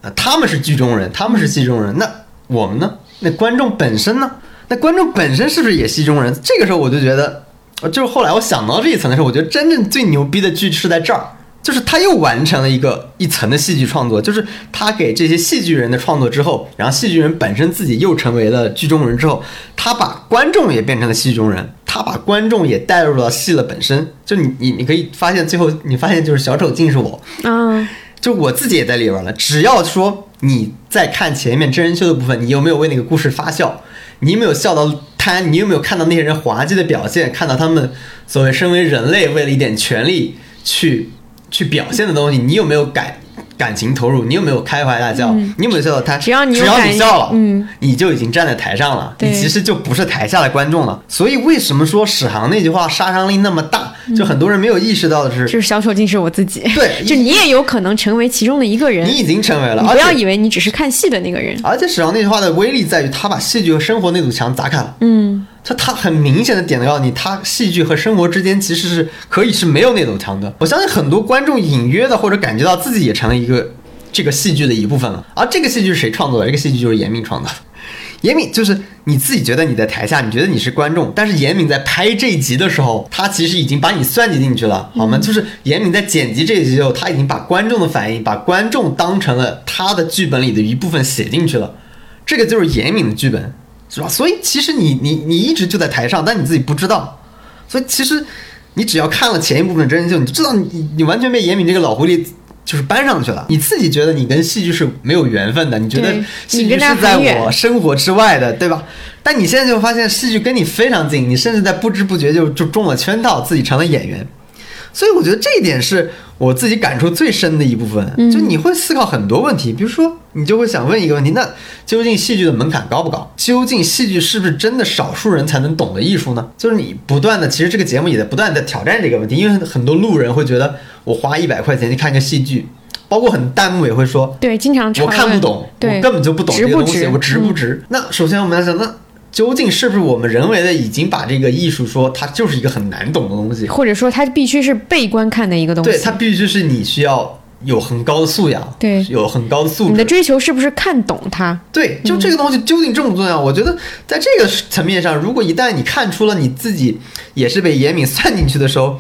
[SPEAKER 3] 呃，他们是剧中人，他们是戏中人，那我们呢？那观众本身呢？那观众本身是不是也戏中人？这个时候我就觉得，呃就是后来我想到这一层的时候，我觉得真正最牛逼的剧是在这儿。就是他又完成了一个一层的戏剧创作，就是他给这些戏剧人的创作之后，然后戏剧人本身自己又成为了剧中人之后，他把观众也变成了戏中人，他把观众也带入到戏了本身。就你你你可以发现，最后你发现就是小丑竟是我，
[SPEAKER 2] 嗯，
[SPEAKER 3] 就我自己也在里边了。只要说你在看前面真人秀的部分，你有没有为那个故事发笑？你有没有笑到瘫？你有没有看到那些人滑稽的表现？看到他们所谓身为人类为了一点权利去去表现的东西？你有没有感感情投入？你有没有开怀大笑？你有没有笑到瘫？
[SPEAKER 2] 嗯只要你
[SPEAKER 3] 只要你笑了，
[SPEAKER 2] 嗯，
[SPEAKER 3] 你就已经站在台上了，你其实就不是台下的观众了。所以为什么说史航那句话杀伤力那么大？就很多人没有意识到的是，
[SPEAKER 2] 就是小丑竟是我自己。
[SPEAKER 3] 对 [laughs]
[SPEAKER 2] 就你也有可能成为其中的一个人。
[SPEAKER 3] 你已经成为了，
[SPEAKER 2] 不要以为你只是看戏的那个人。
[SPEAKER 3] 而且史航那句话的威力在于，他把戏剧和生活那堵墙砸开了。
[SPEAKER 2] 嗯，
[SPEAKER 3] 他他很明显的点到你，他戏剧和生活之间其实是可以是没有那堵墙的。我相信很多观众隐约的或者感觉到自己也成了一个这个戏剧的一部分了。而这个戏剧是谁创作的？这个戏剧就是严敏创作的。严敏就是你自己觉得你在台下，你觉得你是观众，但是严敏在拍这一集的时候，他其实已经把你算计进去了，好吗？就是严敏在剪辑这一集的时候，他已经把观众的反应，把观众当成了他的剧本里的一部分写进去了。这个就是严敏的剧本，是吧？所以其实你你你一直就在台上，但你自己不知道。所以其实你只要看了前一部分真人秀，你就知道你你完全被严敏这个老狐狸就是搬上去了。你自己觉得你跟戏剧是没有缘分的，你觉得戏剧是在我生活之外的，对吧？但你现在就发现戏剧跟你非常近，你甚至在不知不觉就就中了圈套，自己成了演员。所以我觉得这一点是我自己感触最深的一部分，就你会思考很多问题，比如说你就会想问一个问题：那究竟戏剧的门槛高不高？究竟戏剧是不是真的少数人才能懂的艺术呢？就是你不断的，其实这个节目也在不断的挑战这个问题，因为很多路人会觉得我花一百块钱去看个戏剧，包括很弹幕也会说，
[SPEAKER 2] 对，经常
[SPEAKER 3] 我看不懂，
[SPEAKER 2] 对，
[SPEAKER 3] 我根本就不懂这个东西，
[SPEAKER 2] 值值
[SPEAKER 3] 我值不
[SPEAKER 2] 嗯
[SPEAKER 3] 值？那首先我们要想，那究竟是不是我们人为的已经把这个艺术说它就是一个很难懂的东西？
[SPEAKER 2] 或者说它必须是被观看的一个东西。
[SPEAKER 3] 对，它必须是你需要有很高的素养，
[SPEAKER 2] 对
[SPEAKER 3] 有很高的素质。
[SPEAKER 2] 你的追求是不是看懂它？
[SPEAKER 3] 对，就这个东西究竟重不重要？我觉得在这个层面上，如果一旦你看出了你自己也是被严敏算进去的时候，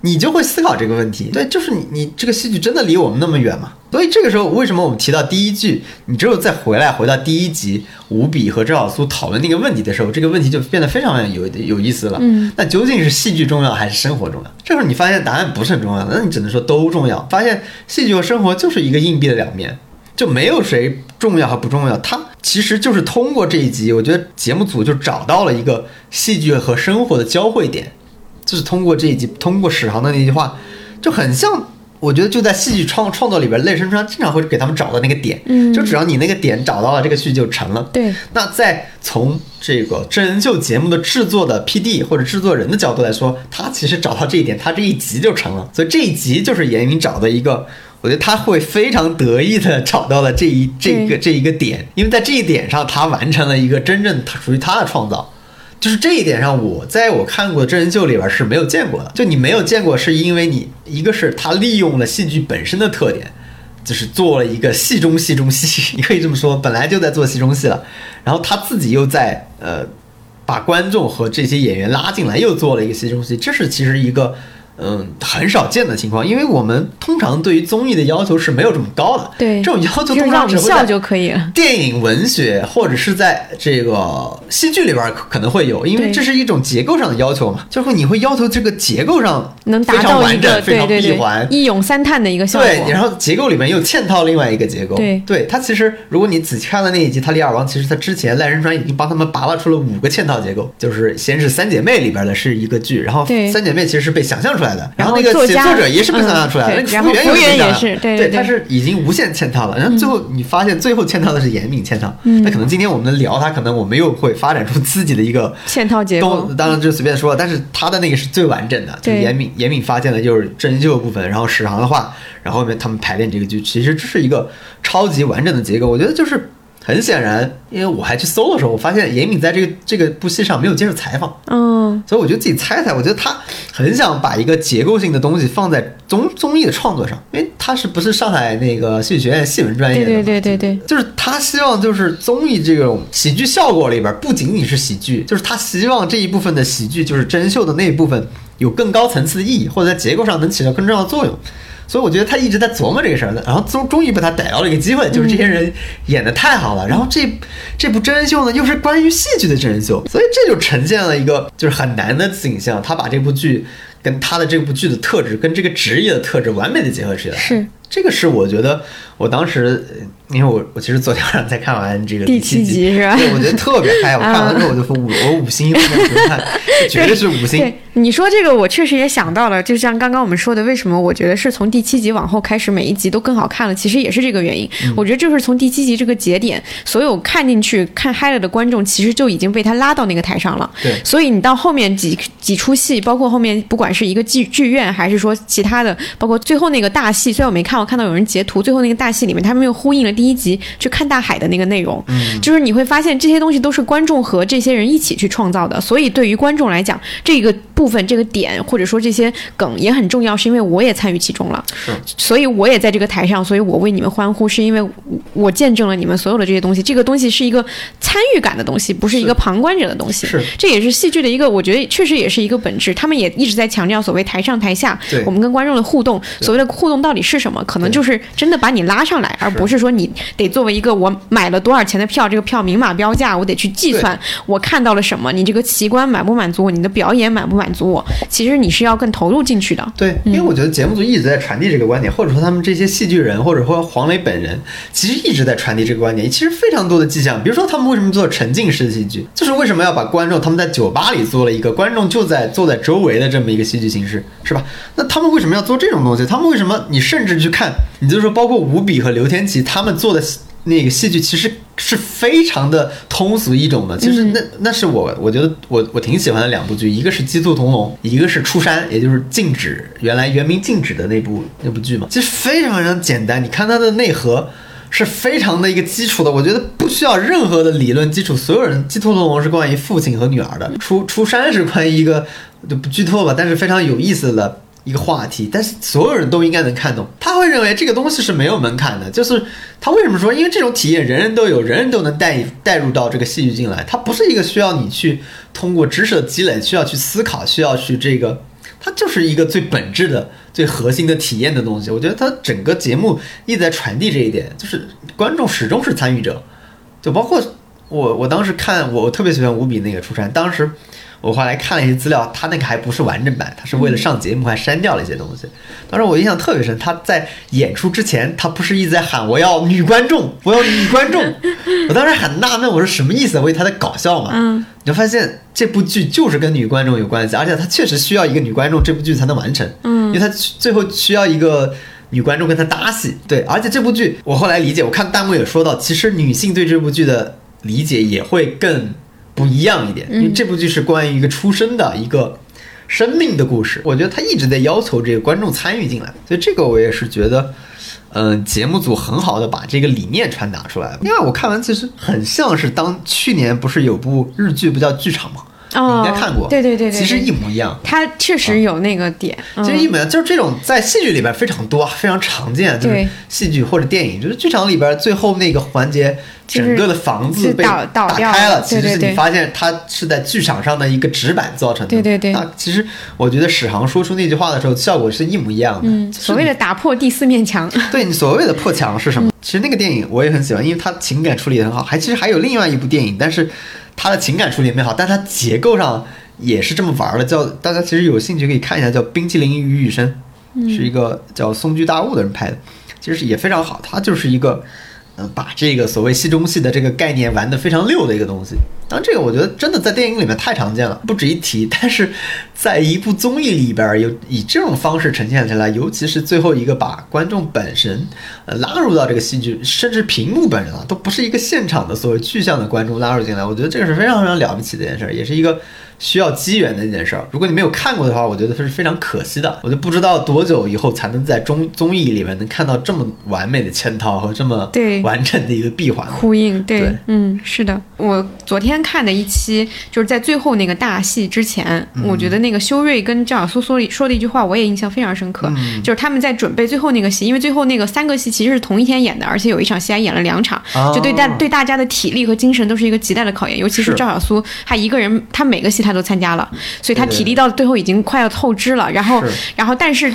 [SPEAKER 3] 你就会思考这个问题。对，就是你你这个戏剧真的离我们那么远吗？所以这个时候，为什么我们提到第一句，你只有再回来回到第一集吴比和赵小苏讨论那个问题的时候，这个问题就变得非常有有意思了。
[SPEAKER 2] 嗯，
[SPEAKER 3] 那究竟是戏剧重要还是生活重要？这时候你发现答案不是很重要，那你只能说都重要。发现戏剧和生活就是一个硬币的两面。就没有谁重要和不重要，它其实就是通过这一集，我觉得节目组就找到了一个戏剧和生活的交汇点，就是通过这一集，通过史航的那句话，就很像，我觉得就在戏剧创创作里边，类生川经常会给他们找到那个点，
[SPEAKER 2] 嗯
[SPEAKER 3] 就只要你那个点找到了，这个剧就成了。
[SPEAKER 2] 对，
[SPEAKER 3] 那再从这个真人秀节目的制作的 PD 或者制作人的角度来说，他其实找到这一点，他这一集就成了。所以这一集就是严明找的一个，我觉得他会非常得意的找到了这一这个这一个点，因为在这一点上，他完成了一个真正他属于他的创造。就是这一点上，我在我看过的真人秀里边是没有见过的。就你没有见过，是因为你一个是他利用了戏剧本身的特点，就是做了一个戏中戏中戏，[laughs] 你可以这么说，本来就在做戏中戏了，然后他自己又在呃把观众和这些演员拉进来，又做了一个戏中戏，这是其实一个嗯很少见的情况，因为我们通常对于综艺的要求是没有这么高的，
[SPEAKER 2] 对
[SPEAKER 3] 这种要求
[SPEAKER 2] 就是
[SPEAKER 3] 通常只会在
[SPEAKER 2] 就可以了。
[SPEAKER 3] 电影、文学或者是在这个戏剧里边可可能会有，因为这是一种结构上的要求嘛，就是你会要求这个结构上
[SPEAKER 2] 能达
[SPEAKER 3] 非常
[SPEAKER 2] 到
[SPEAKER 3] 完整、非常闭环。
[SPEAKER 2] 一咏三叹的一个效果。
[SPEAKER 3] 对，然后结构里面又嵌套另外一个结构。
[SPEAKER 2] 对
[SPEAKER 3] 它其实如果你仔细看了那一集《他李尔王》，其实他之前赖声川已经帮他们拔拉出了五个嵌套结构，就是先是三姐妹里边的是一个剧，然后三姐妹其实是被想象出来的，
[SPEAKER 2] 然后
[SPEAKER 3] 后那个写
[SPEAKER 2] 作
[SPEAKER 3] 者也是被想象出来的，
[SPEAKER 2] 嗯对然
[SPEAKER 3] 那服务员
[SPEAKER 2] 后服务员
[SPEAKER 3] 被想象
[SPEAKER 2] 也是对
[SPEAKER 3] 他是已经无限嵌套了，然后最后你发现最后嵌套的是严敏嵌套，
[SPEAKER 2] 嗯。
[SPEAKER 3] 那可能今天我们聊他，可能我们又会发展出自己的一个
[SPEAKER 2] 嵌套结构。
[SPEAKER 3] 都当然就随便说了，但是他的那个是最完整的，就严敏严敏发现的就是真人秀的部分，然后史航的话，然后后面他们排练这个剧，其实这是一个超级完整的结构。我觉得就是很显然，因为我还去搜的时候，我发现严敏在这个这个部戏上没有接受采访，
[SPEAKER 2] 嗯
[SPEAKER 3] 所以我就自己猜猜，我觉得他很想把一个结构性的东西放在综综艺的创作上，因为他是不是上海那个戏剧学院戏文专业的？
[SPEAKER 2] 对对对对对，
[SPEAKER 3] 就是他希望就是综艺这种喜剧效果里边，不仅仅是喜剧，就是他希望这一部分的喜剧，就是真秀的那一部分有更高层次的意义，或者在结构上能起到更重要的作用。所以我觉得他一直在琢磨这个事儿，然后终终于被他逮到了一个机会，就是这些人演的太好了，然后这这部真人秀呢又是关于戏剧的真人秀，所以这就呈现了一个就是很难的景象，他把这部剧跟他的这部剧的特质跟这个职业的特质完美的结合起来，
[SPEAKER 2] 是
[SPEAKER 3] 这个是我觉得我当时，呃因为我我其实昨天晚上才看完这个
[SPEAKER 2] 第
[SPEAKER 3] 七
[SPEAKER 2] 七集是吧
[SPEAKER 3] 对，我觉得特别嗨，我看完之后我就说五我五星，绝对是五星。
[SPEAKER 2] 对你说这个，我确实也想到了，就像刚刚我们说的，为什么我觉得是从第七集往后开始，每一集都更好看了，其实也是这个原因。
[SPEAKER 3] 嗯
[SPEAKER 2] 我觉得就是从第七集这个节点，所有看进去看嗨了的观众，其实就已经被他拉到那个台上了。
[SPEAKER 3] 对
[SPEAKER 2] 所以你到后面几几出戏，包括后面不管是一个剧剧院，还是说其他的，包括最后那个大戏，虽然我没看，我看到有人截图，最后那个大戏里面，他们又呼应了第一集去看大海的那个内容。嗯，就是你会发现这些东西都是观众和这些人一起去创造的，所以对于观众来讲，这个部分这个点或者说这些梗也很重要，是因为我也参与其中了。
[SPEAKER 3] 是，
[SPEAKER 2] 所以我也在这个台上，所以我为你们欢呼，是因为我我见证了你们所有的这些东西。这个东西是一个参与感的东西，不是一个旁观者的东西。
[SPEAKER 3] 是
[SPEAKER 2] 这也是戏剧的一个，我觉得确实也是一个本质。他们也一直在强调所谓台上台下，我们跟观众的互动。所谓的互动到底是什么？可能就是真的把你拉上来，而不是说你得作为一个我买了多少钱的票，这个票明码标价，我得去计算我看到了什么，你这个奇观满不满足我，你的表演满不满足我。其实你是要更投入进去的。
[SPEAKER 3] 对，因为我觉得节目组一直在传递这个观点，或者说他们这些戏剧人，或者说黄磊本人，其实一直在传递这个观点。其实非常多的迹象，比如说他们为什么做沉浸式戏剧，就是为什么要把观众他们在酒吧里做了一个观众就在坐在周围的这么一个戏剧形式，是吧？那他们为什么要做这种东西？他们为什么你甚至去看，你就说包括吴比和刘天琪他们做的戏那个戏剧，其实是非常的通俗易懂的。其实那那是我我觉得我我挺喜欢的两部剧，一个是《鸡兔同笼》，一个是《出山》，也就是禁止原来原名禁止的那部那部剧嘛。其实非常非常简单，你看它的内核。是非常的一个基础的，我觉得不需要任何的理论基础。所有人，鸡兔同笼是关于父亲和女儿的，出出山是关于一个就不剧透吧，但是非常有意思的一个话题，但是所有人都应该能看懂。他会认为这个东西是没有门槛的，就是他为什么说，因为这种体验人人都有，人人都能带带入到这个戏剧进来，它不是一个需要你去通过知识的积累，需要去思考，需要去这个。它就是一个最本质的、最核心的体验的东西。我觉得它整个节目一直在传递这一点，就是观众始终是参与者。就包括我，我当时看，我特别喜欢五笔那个出山，当时我后来看了一些资料，他那个还不是完整版，他是为了上节目还删掉了一些东西。当时我印象特别深，他在演出之前，他不是一直在喊我要女观众，我要女观众。[laughs] 我当时很纳闷，我说什么意思？我以为他在搞笑嘛。
[SPEAKER 2] 嗯，
[SPEAKER 3] 你就发现这部剧就是跟女观众有关系，而且他确实需要一个女观众，这部剧才能完成。
[SPEAKER 2] 嗯
[SPEAKER 3] 因为他最后需要一个女观众跟他搭戏。对，而且这部剧我后来理解，我看弹幕也说到，其实女性对这部剧的理解也会更不一样一点，因为这部剧是关于一个出生的一个。生命的故事，我觉得他一直在要求这个观众参与进来，所以这个我也是觉得，嗯、节目组很好的把这个理念传达出来了。因为我看完其实很像是当去年不是有部日剧不叫《剧场》吗？
[SPEAKER 2] 哦
[SPEAKER 3] 你应该看过，
[SPEAKER 2] 对对对对
[SPEAKER 3] 其实一模一样。
[SPEAKER 2] 它确实有那个点，
[SPEAKER 3] 其实
[SPEAKER 2] 嗯
[SPEAKER 3] 一模一样，就是这种在戏剧里边非常多、非常常见，就是
[SPEAKER 2] 对
[SPEAKER 3] 戏剧或者电影，就是剧场里边最后那个环节，整个的房子被打开了，其实你发现它是在剧场上的一个纸板造成的。
[SPEAKER 2] 对对对
[SPEAKER 3] 那其实我觉得史航说出那句话的时候，效果是一模一样的。
[SPEAKER 2] 嗯，所谓的打破第四面墙，[laughs]
[SPEAKER 3] 对你所谓的破墙是什么？其实那个电影我也很喜欢，因为它情感处理得很好。还其实还有另外一部电影，但是他的情感处理没好，但他结构上也是这么玩的。叫大家其实有兴趣可以看一下，叫《冰淇淋与雨声》，是一个叫松居大悟的人拍的，其实也非常好。他就是一个。嗯，把这个所谓戏中戏的这个概念玩得非常溜的一个东西。当然，这个我觉得真的在电影里面太常见了，不值一提。但是在一部综艺里边儿有以这种方式呈现出来，尤其是最后一个把观众本身呃拉入到这个戏剧，甚至屏幕本人啊，都不是一个现场的所谓具象的观众拉入进来，我觉得这个是非常非常了不起的一件事儿，也是一个需要机缘的一件事儿。如果你没有看过的话，我觉得它是非常可惜的。我就不知道多久以后才能在综综艺里面能看到这么完美的嵌套和这么
[SPEAKER 2] 对
[SPEAKER 3] 完整的一个闭环。
[SPEAKER 2] 呼应，对，
[SPEAKER 3] 对
[SPEAKER 2] 嗯，是的。我昨天看的一期，就是在最后那个大戏之前，
[SPEAKER 3] 嗯
[SPEAKER 2] 我觉得那个修睿跟赵小苏说了说的一句话，我也印象非常深刻，
[SPEAKER 3] 嗯
[SPEAKER 2] 就是他们在准备最后那个戏，因为最后那个三个戏其实是同一天演的，而且有一场戏还演了两场，
[SPEAKER 3] 哦
[SPEAKER 2] 就对大对大家的体力和精神都是一个极大的考验，尤其是
[SPEAKER 3] 是
[SPEAKER 2] 赵小苏，他一个人，他每个戏他都参加了，所以他体力到最后已经快要透支了，然后然后但是。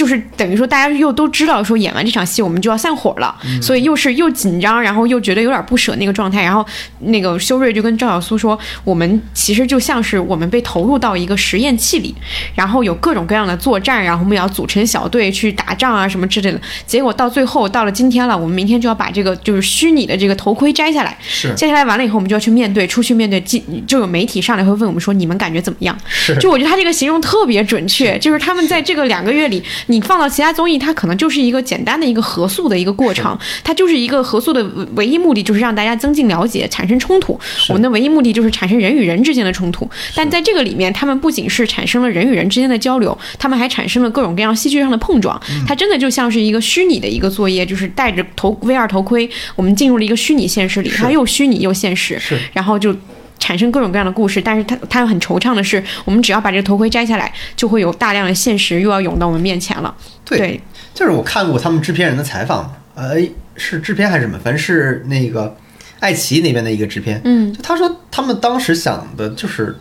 [SPEAKER 2] 就是等于说，大家又都知道说演完这场戏我们就要散伙了，
[SPEAKER 3] 嗯
[SPEAKER 2] 所以又是又紧张，然后又觉得有点不舍那个状态。然后那个修睿就跟赵小苏说，我们其实就像是我们被投入到一个实验器里，然后有各种各样的作战，然后我们要组成小队去打仗啊什么之类的。结果到最后到了今天了，我们明天就要把这个就是虚拟的这个头盔摘下来，
[SPEAKER 3] 是
[SPEAKER 2] 摘下来完了以后，我们就要去面对，出去面对，记就有媒体上来会问我们说你们感觉怎么样？
[SPEAKER 3] 是
[SPEAKER 2] 就我觉得他这个形容特别准确，就是他们在这个两个月里，你放到其他综艺，它可能就是一个简单的一个合宿的一个过程，它就是一个合宿的唯唯一目的就是让大家增进了解，产生冲突。我们的唯一目的就是产生人与人之间的冲突，但在这个里面，他们不仅是产生了人与人之间的交流，他们还产生了各种各样戏剧上的碰撞。它真的就像是一个虚拟的一个作业，就是戴着头 VR 头盔，我们进入了一个虚拟现实里，它又虚拟又现实，
[SPEAKER 3] 是
[SPEAKER 2] 然后就。产生各种各样的故事，但是他他很惆怅的是，我们只要把这个头盔摘下来，就会有大量的现实又要涌到我们面前了。
[SPEAKER 3] 对
[SPEAKER 2] 对
[SPEAKER 3] 就是我看过他们制片人的采访，呃，是制片还是什么？反正是那个爱奇艺那边的一个制片，
[SPEAKER 2] 嗯，
[SPEAKER 3] 就他说他们当时想的就是。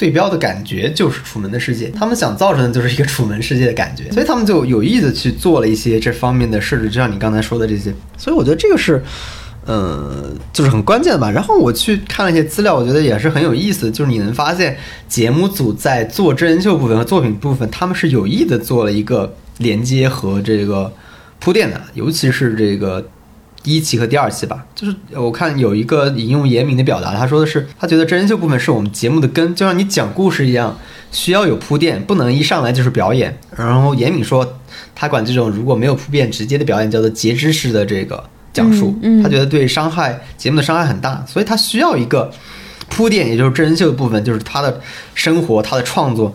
[SPEAKER 3] 对标的感觉就是《楚门的世界》，他们想造成的就是一个《楚门世界》的感觉，所以他们就有意的去做了一些这方面的设置，就像你刚才说的这些。所以我觉得这个是，呃，就是很关键吧。然后我去看了一些资料，我觉得也是很有意思，就是你能发现节目组在做真人秀部分和作品部分，他们是有意的做了一个连接和这个铺垫的，尤其是这个。一期和第二期吧，就是我看有一个引用严明的表达，他说的是，他觉得真人秀部分是我们节目的根，就像你讲故事一样，需要有铺垫，不能一上来就是表演。然后严敏说，他管这种如果没有铺垫直接的表演叫做截肢式的这个讲述，
[SPEAKER 2] 嗯嗯。
[SPEAKER 3] 他觉得对伤害节目的伤害很大，所以他需要一个铺垫，也就是真人秀的部分，就是他的生活，他的创作，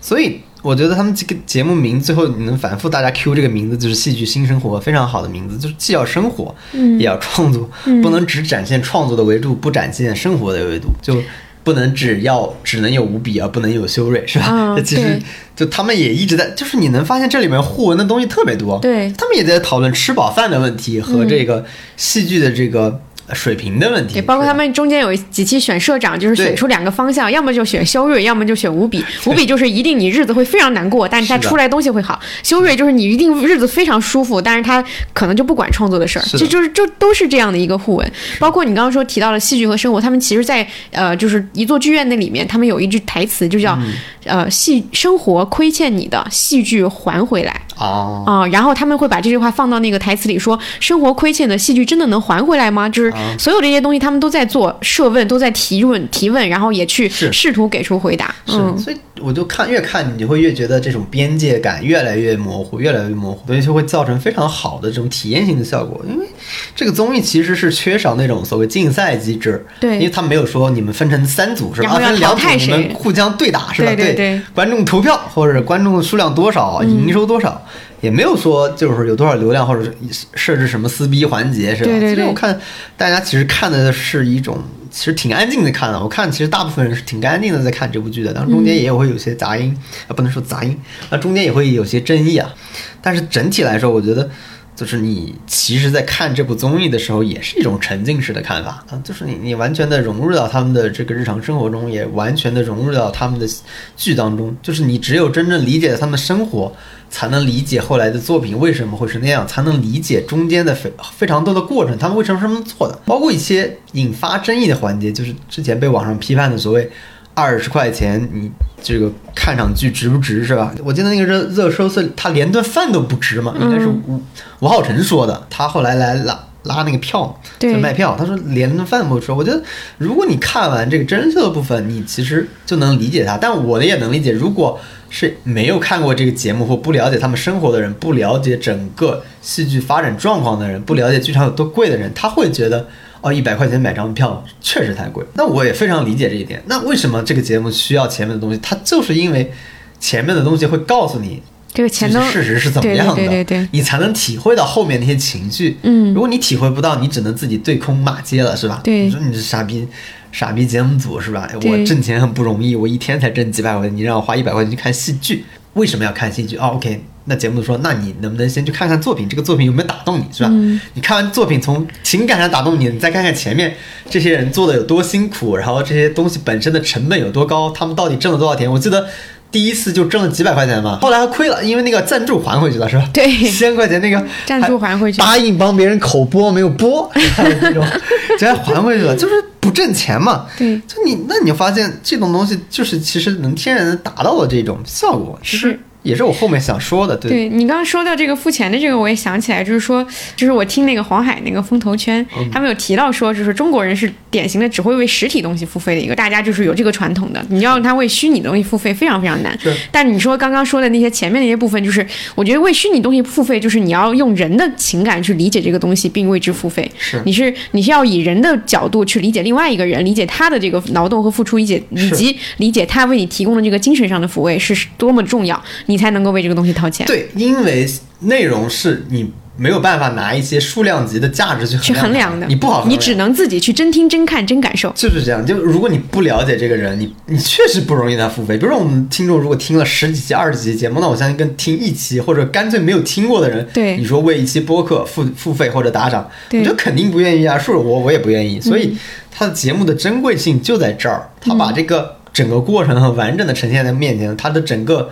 [SPEAKER 3] 所以。我觉得他们这个节目名最后你能反复大家 Q 这个名字，就是戏剧新生活，非常好的名字，就是既要生活，
[SPEAKER 2] 嗯。
[SPEAKER 3] 也要创作，不能只展现创作的维度，不展现生活的维度，就不能只要只能有五笔而不能有修睿，是吧？
[SPEAKER 2] 嗯
[SPEAKER 3] 这 [laughs] 其实就他们也一直在，就是你能发现这里面互文的东西特别多，
[SPEAKER 2] 对。
[SPEAKER 3] 他们也在讨论吃饱饭的问题和这个戏剧的这个水平的问题，
[SPEAKER 2] 对，包括他们中间有几期选社长，就是选出两个方向，要么就选修睿，要么就选吴比。[laughs] 吴比 [laughs] 就是一定你日子会非常难过，但是他出来东西会好；修睿就是你一定日子非常舒服，但是他可能就不管创作的事儿。这就是就都是这样的一个互文。包括你刚刚说提到了戏剧和生活，他们其实在呃就是一座剧院那里面，他们有一句台词就叫、
[SPEAKER 3] 嗯
[SPEAKER 2] 呃戏生活亏欠你的，戏剧还回来。
[SPEAKER 3] 啊，
[SPEAKER 2] 啊、然后他们会把这句话放到那个台词里说：“生活亏欠的戏剧真的能还回来吗？”就是
[SPEAKER 3] 啊
[SPEAKER 2] 所有这些东西，他们都在做设问，都在提问提问，然后也去试图给出回答。
[SPEAKER 3] 是，
[SPEAKER 2] 嗯，
[SPEAKER 3] 所以我就看越看你就会越觉得这种边界感越来越模糊，越来越模糊，所以就会造成非常好的这种体验性的效果。因为这个综艺其实是缺少那种所谓竞赛机制，
[SPEAKER 2] 对
[SPEAKER 3] 因为他没有说你们分成三组是吧？分两组你们互相对打是吧？
[SPEAKER 2] 对对对
[SPEAKER 3] 观众投票或者观众数量多少，营收多少。也没有说就是有多少流量，或者是设置什么撕逼环节，是吧？
[SPEAKER 2] 对对对
[SPEAKER 3] 其实我看大家其实看的是一种，其实挺安静的看的。我看其实大部分人是挺安静的在看这部剧的，当然中间也会有些杂音，啊、不能说杂音，那中间也会有些争议啊。但是整体来说，我觉得就是你其实，在看这部综艺的时候，也是一种沉浸式的看法啊，就是你你完全的融入到他们的这个日常生活中，也完全的融入到他们的剧当中。就是你只有真正理解了他们的生活，才能理解后来的作品为什么会是那样，才能理解中间的非非常多的过程，他们为什么是这么做的，包括一些引发争议的环节，就是之前被网上批判的所谓。二十块钱，你这个看场剧值不值是吧？我记得那个热热搜是他连顿饭都不值嘛，应该是吴吴浩辰说的。他后来来拉拉那个票在卖票。他说连顿饭不吃。我觉得如果你看完这个真人秀的部分，你其实就能理解他。但我的也能理解，如果是没有看过这个节目或不了解他们生活的人，不了解整个戏剧发展状况的人，不了解剧场有多贵的人，他会觉得。哦，一百块钱买张票确实太贵。那我也非常理解这一点。那为什么这个节目需要前面的东西？它就是因为前面的东西会告诉你
[SPEAKER 2] 这个钱都
[SPEAKER 3] 其实事实是怎么样的，
[SPEAKER 2] 对对对对对
[SPEAKER 3] 你才能体会到后面那些情绪。
[SPEAKER 2] 嗯
[SPEAKER 3] 如果你体会不到，你只能自己对空骂街了，是吧？
[SPEAKER 2] 对
[SPEAKER 3] 你说你是傻逼，傻逼节目组是吧？我挣钱很不容易，我一天才挣几百块钱，你让我花一百块钱去看戏剧，为什么要看戏剧？哦，OK，那节目组说，那你能不能先去看看作品？这个作品有没有打动你，是吧？
[SPEAKER 2] 嗯
[SPEAKER 3] 你看完作品从情感上打动你，你再看看前面这些人做的有多辛苦，然后这些东西本身的成本有多高，他们到底挣了多少钱？我记得。第一次就挣了几百块钱嘛，后来还亏了，因为那个赞助还回去了，是吧？
[SPEAKER 2] 对。
[SPEAKER 3] 七千块钱那个
[SPEAKER 2] 赞助还回去
[SPEAKER 3] 答应帮别人口播没有播，这种 [laughs] 直接还回去了，就是不挣钱嘛。
[SPEAKER 2] 对。
[SPEAKER 3] 就你那你就发现这种东西就是其实能天然的达到了这种效果，
[SPEAKER 2] 是
[SPEAKER 3] 也是我后面想说的，对。
[SPEAKER 2] 对你刚刚说到这个付钱的这个，我也想起来，就是说，就是我听那个黄海那个风投圈，
[SPEAKER 3] 嗯
[SPEAKER 2] 他们有提到说，就是中国人是典型的只会为实体东西付费的一个，大家就是有这个传统的，你要让他为虚拟的东西付费非常非常难
[SPEAKER 3] 是。
[SPEAKER 2] 但你说刚刚说的那些前面那些部分，就是我觉得为虚拟东西付费，就是你要用人的情感去理解这个东西，并为之付费。
[SPEAKER 3] 是
[SPEAKER 2] 你是你是要以人的角度去理解另外一个人，理解他的这个劳动和付出，理解以及理解他为你提供的这个精神上的抚慰是多么重要，你才能够为这个东西掏钱。
[SPEAKER 3] 对，因为内容是你没有办法拿一些数量级的价值去
[SPEAKER 2] 去衡量的，
[SPEAKER 3] 你不好，
[SPEAKER 2] 你只能自己去真听、真看、真感受。
[SPEAKER 3] 就是这样，就如果你不了解这个人，你你确实不容易让他付费。比如说我们听众如果听了十几期、二十集节目，那我相信跟听一期或者干脆没有听过的人，
[SPEAKER 2] 对
[SPEAKER 3] 你说为一期播客付付费或者打赏，
[SPEAKER 2] 对嗯
[SPEAKER 3] 我觉得肯定不愿意啊。是我我也不愿意，所以他的节目的珍贵性就在这儿，他把这个整个过程很完整的呈现在面前，他的整个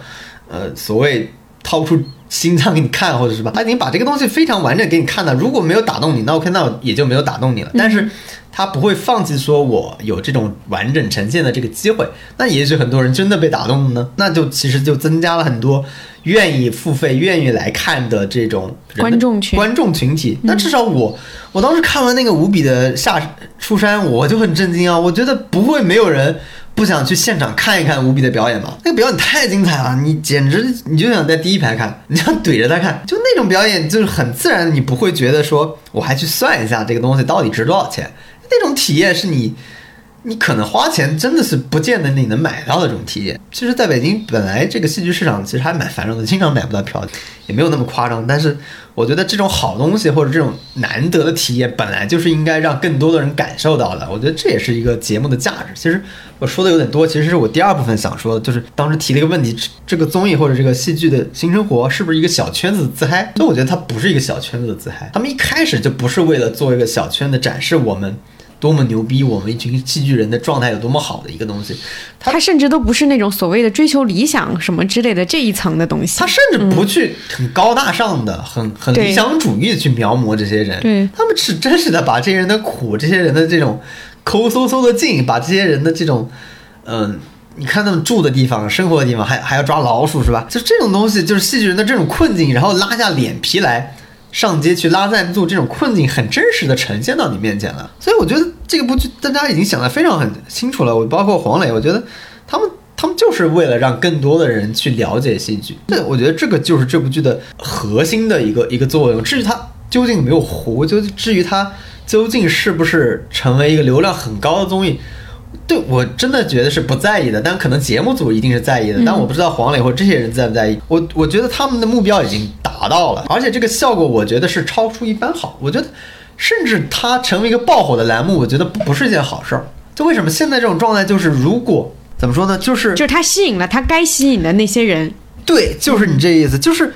[SPEAKER 3] 呃所谓掏出心脏给你看，或者是吧，他已经把这个东西非常完整给你看了。如果没有打动你，那 OK，那也就没有打动你了。但是他不会放弃说我有这种完整呈现的这个机会。那也许很多人真的被打动了呢，那就其实就增加了很多愿意付费、愿意来看的这种的
[SPEAKER 2] 观众群
[SPEAKER 3] 观众群体。那至少我我当时看完那个无比的下出山，我就很震惊啊！我觉得不会没有人。不想去现场看一看无比的表演吧？那个表演太精彩了，你简直你就想在第一排看，你想怼着他看，就那种表演就是很自然，你不会觉得说我还去算一下这个东西到底值多少钱，那种体验是你你可能花钱真的是不见得你能买到的这种体验。其实，在北京本来这个戏剧市场其实还蛮繁荣的，经常买不到票，也没有那么夸张。但是，我觉得这种好东西或者这种难得的体验，本来就是应该让更多的人感受到的。我觉得这也是一个节目的价值。其实我说的有点多，其实是我第二部分想说的，就是当时提了一个问题：这个综艺或者这个戏剧的新生活是不是一个小圈子的自嗨？所以我觉得它不是一个小圈子的自嗨，他们一开始就不是为了做一个小圈子展示我们。多么牛逼！我们一群戏剧人的状态有多么好的一个东西，他
[SPEAKER 2] 他甚至都不是那种所谓的追求理想什么之类的这一层的东西。
[SPEAKER 3] 他甚至不去很高大上的、很很理想主义的去描摹这些人，
[SPEAKER 2] 对
[SPEAKER 3] 他们是真实的把这些人的苦、这些人的这种抠搜搜的劲，把这些人的这种，嗯、你看他们住的地方、生活的地方，还还要抓老鼠是吧？就这种东西，就是戏剧人的这种困境，然后拉下脸皮来。上街去拉赞助，这种困境很真实的呈现到你面前了，所以我觉得这部剧大家已经想得非常很清楚了。我包括黄磊，我觉得他们他们就是为了让更多的人去了解戏剧，这我觉得这个就是这部剧的核心的一个一个作用。至于它究竟有没有糊，就至于它究竟是不是成为一个流量很高的综艺，对我真的觉得是不在意的，但可能节目组一定是在意的，但我不知道黄磊或这些人在不在意。我我觉得他们的目标已经达到了，而且这个效果我觉得是超出一般好。我觉得甚至它成为一个爆火的栏目，我觉得不不是一件好事儿。就为什么现在这种状态，就是如果怎么说呢，就是
[SPEAKER 2] 就是他吸引了他该吸引的那些人，
[SPEAKER 3] 对，就是你这意思，就是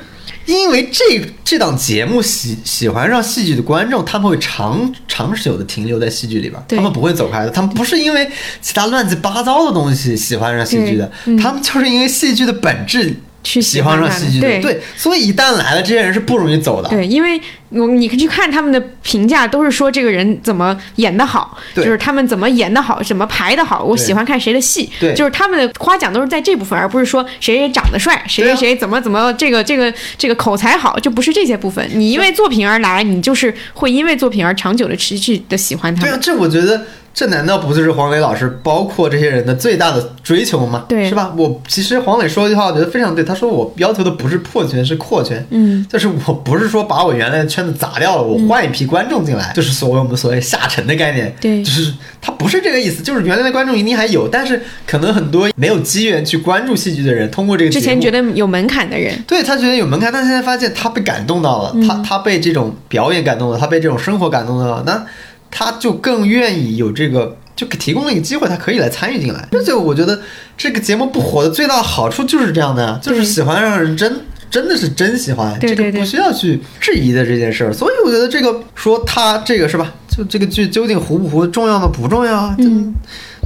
[SPEAKER 3] 因为这这档节目喜喜欢上戏剧的观众，他们会长长久的停留在戏剧里边他们不会走开的。他们不是因为其他乱七八糟的东西喜欢上戏剧的，
[SPEAKER 2] 嗯。
[SPEAKER 3] 他们就是因为戏剧的本质
[SPEAKER 2] 去
[SPEAKER 3] 喜欢上。戏剧的，
[SPEAKER 2] 对
[SPEAKER 3] 对，所以一旦来了，这些人是不容易走的。
[SPEAKER 2] 对，因为我你去看他们的评价，都是说这个人怎么演得好，就是他们怎么演得好，怎么排得好，我喜欢看谁的戏，
[SPEAKER 3] 对
[SPEAKER 2] 就是他们的夸奖都是在这部分，而不是说谁谁长得帅，谁谁谁怎么怎么这个这个这个口才好，就不是这些部分。你因为作品而来，你就是会因为作品而长久的持续的喜欢他们。，
[SPEAKER 3] 对啊这我觉得这难道不就是黄磊老师包括这些人的最大的追求吗？
[SPEAKER 2] 对
[SPEAKER 3] 是吧？我其实黄磊说一句话，我觉得非常对。他说我要求的不是破圈，是扩圈。
[SPEAKER 2] 嗯，
[SPEAKER 3] 就是我不是说把我原来的圈子砸掉了，我换一批观众进来，就是所谓我们所谓下沉的概念。
[SPEAKER 2] 对
[SPEAKER 3] 就是他不是这个意思，就是原来的观众一定还有，但是可能很多没有机缘去关注戏剧的人，通过这个
[SPEAKER 2] 之前觉得有门槛的人，
[SPEAKER 3] 对他觉得有门槛，但现在发现他被感动到了，他他被这种表演感动了，他被这种生活感动到了，那他就更愿意有这个，就给提供了一个机会，他可以来参与进来。这就我觉得这个节目不火的最大的好处就是这样的呀，就是喜欢让人真。真的是真喜欢，这个不需要去质疑的这件事儿，所以我觉得这个说他这个是吧？就这个剧究竟糊不糊，重要吗？不重要啊。
[SPEAKER 2] 嗯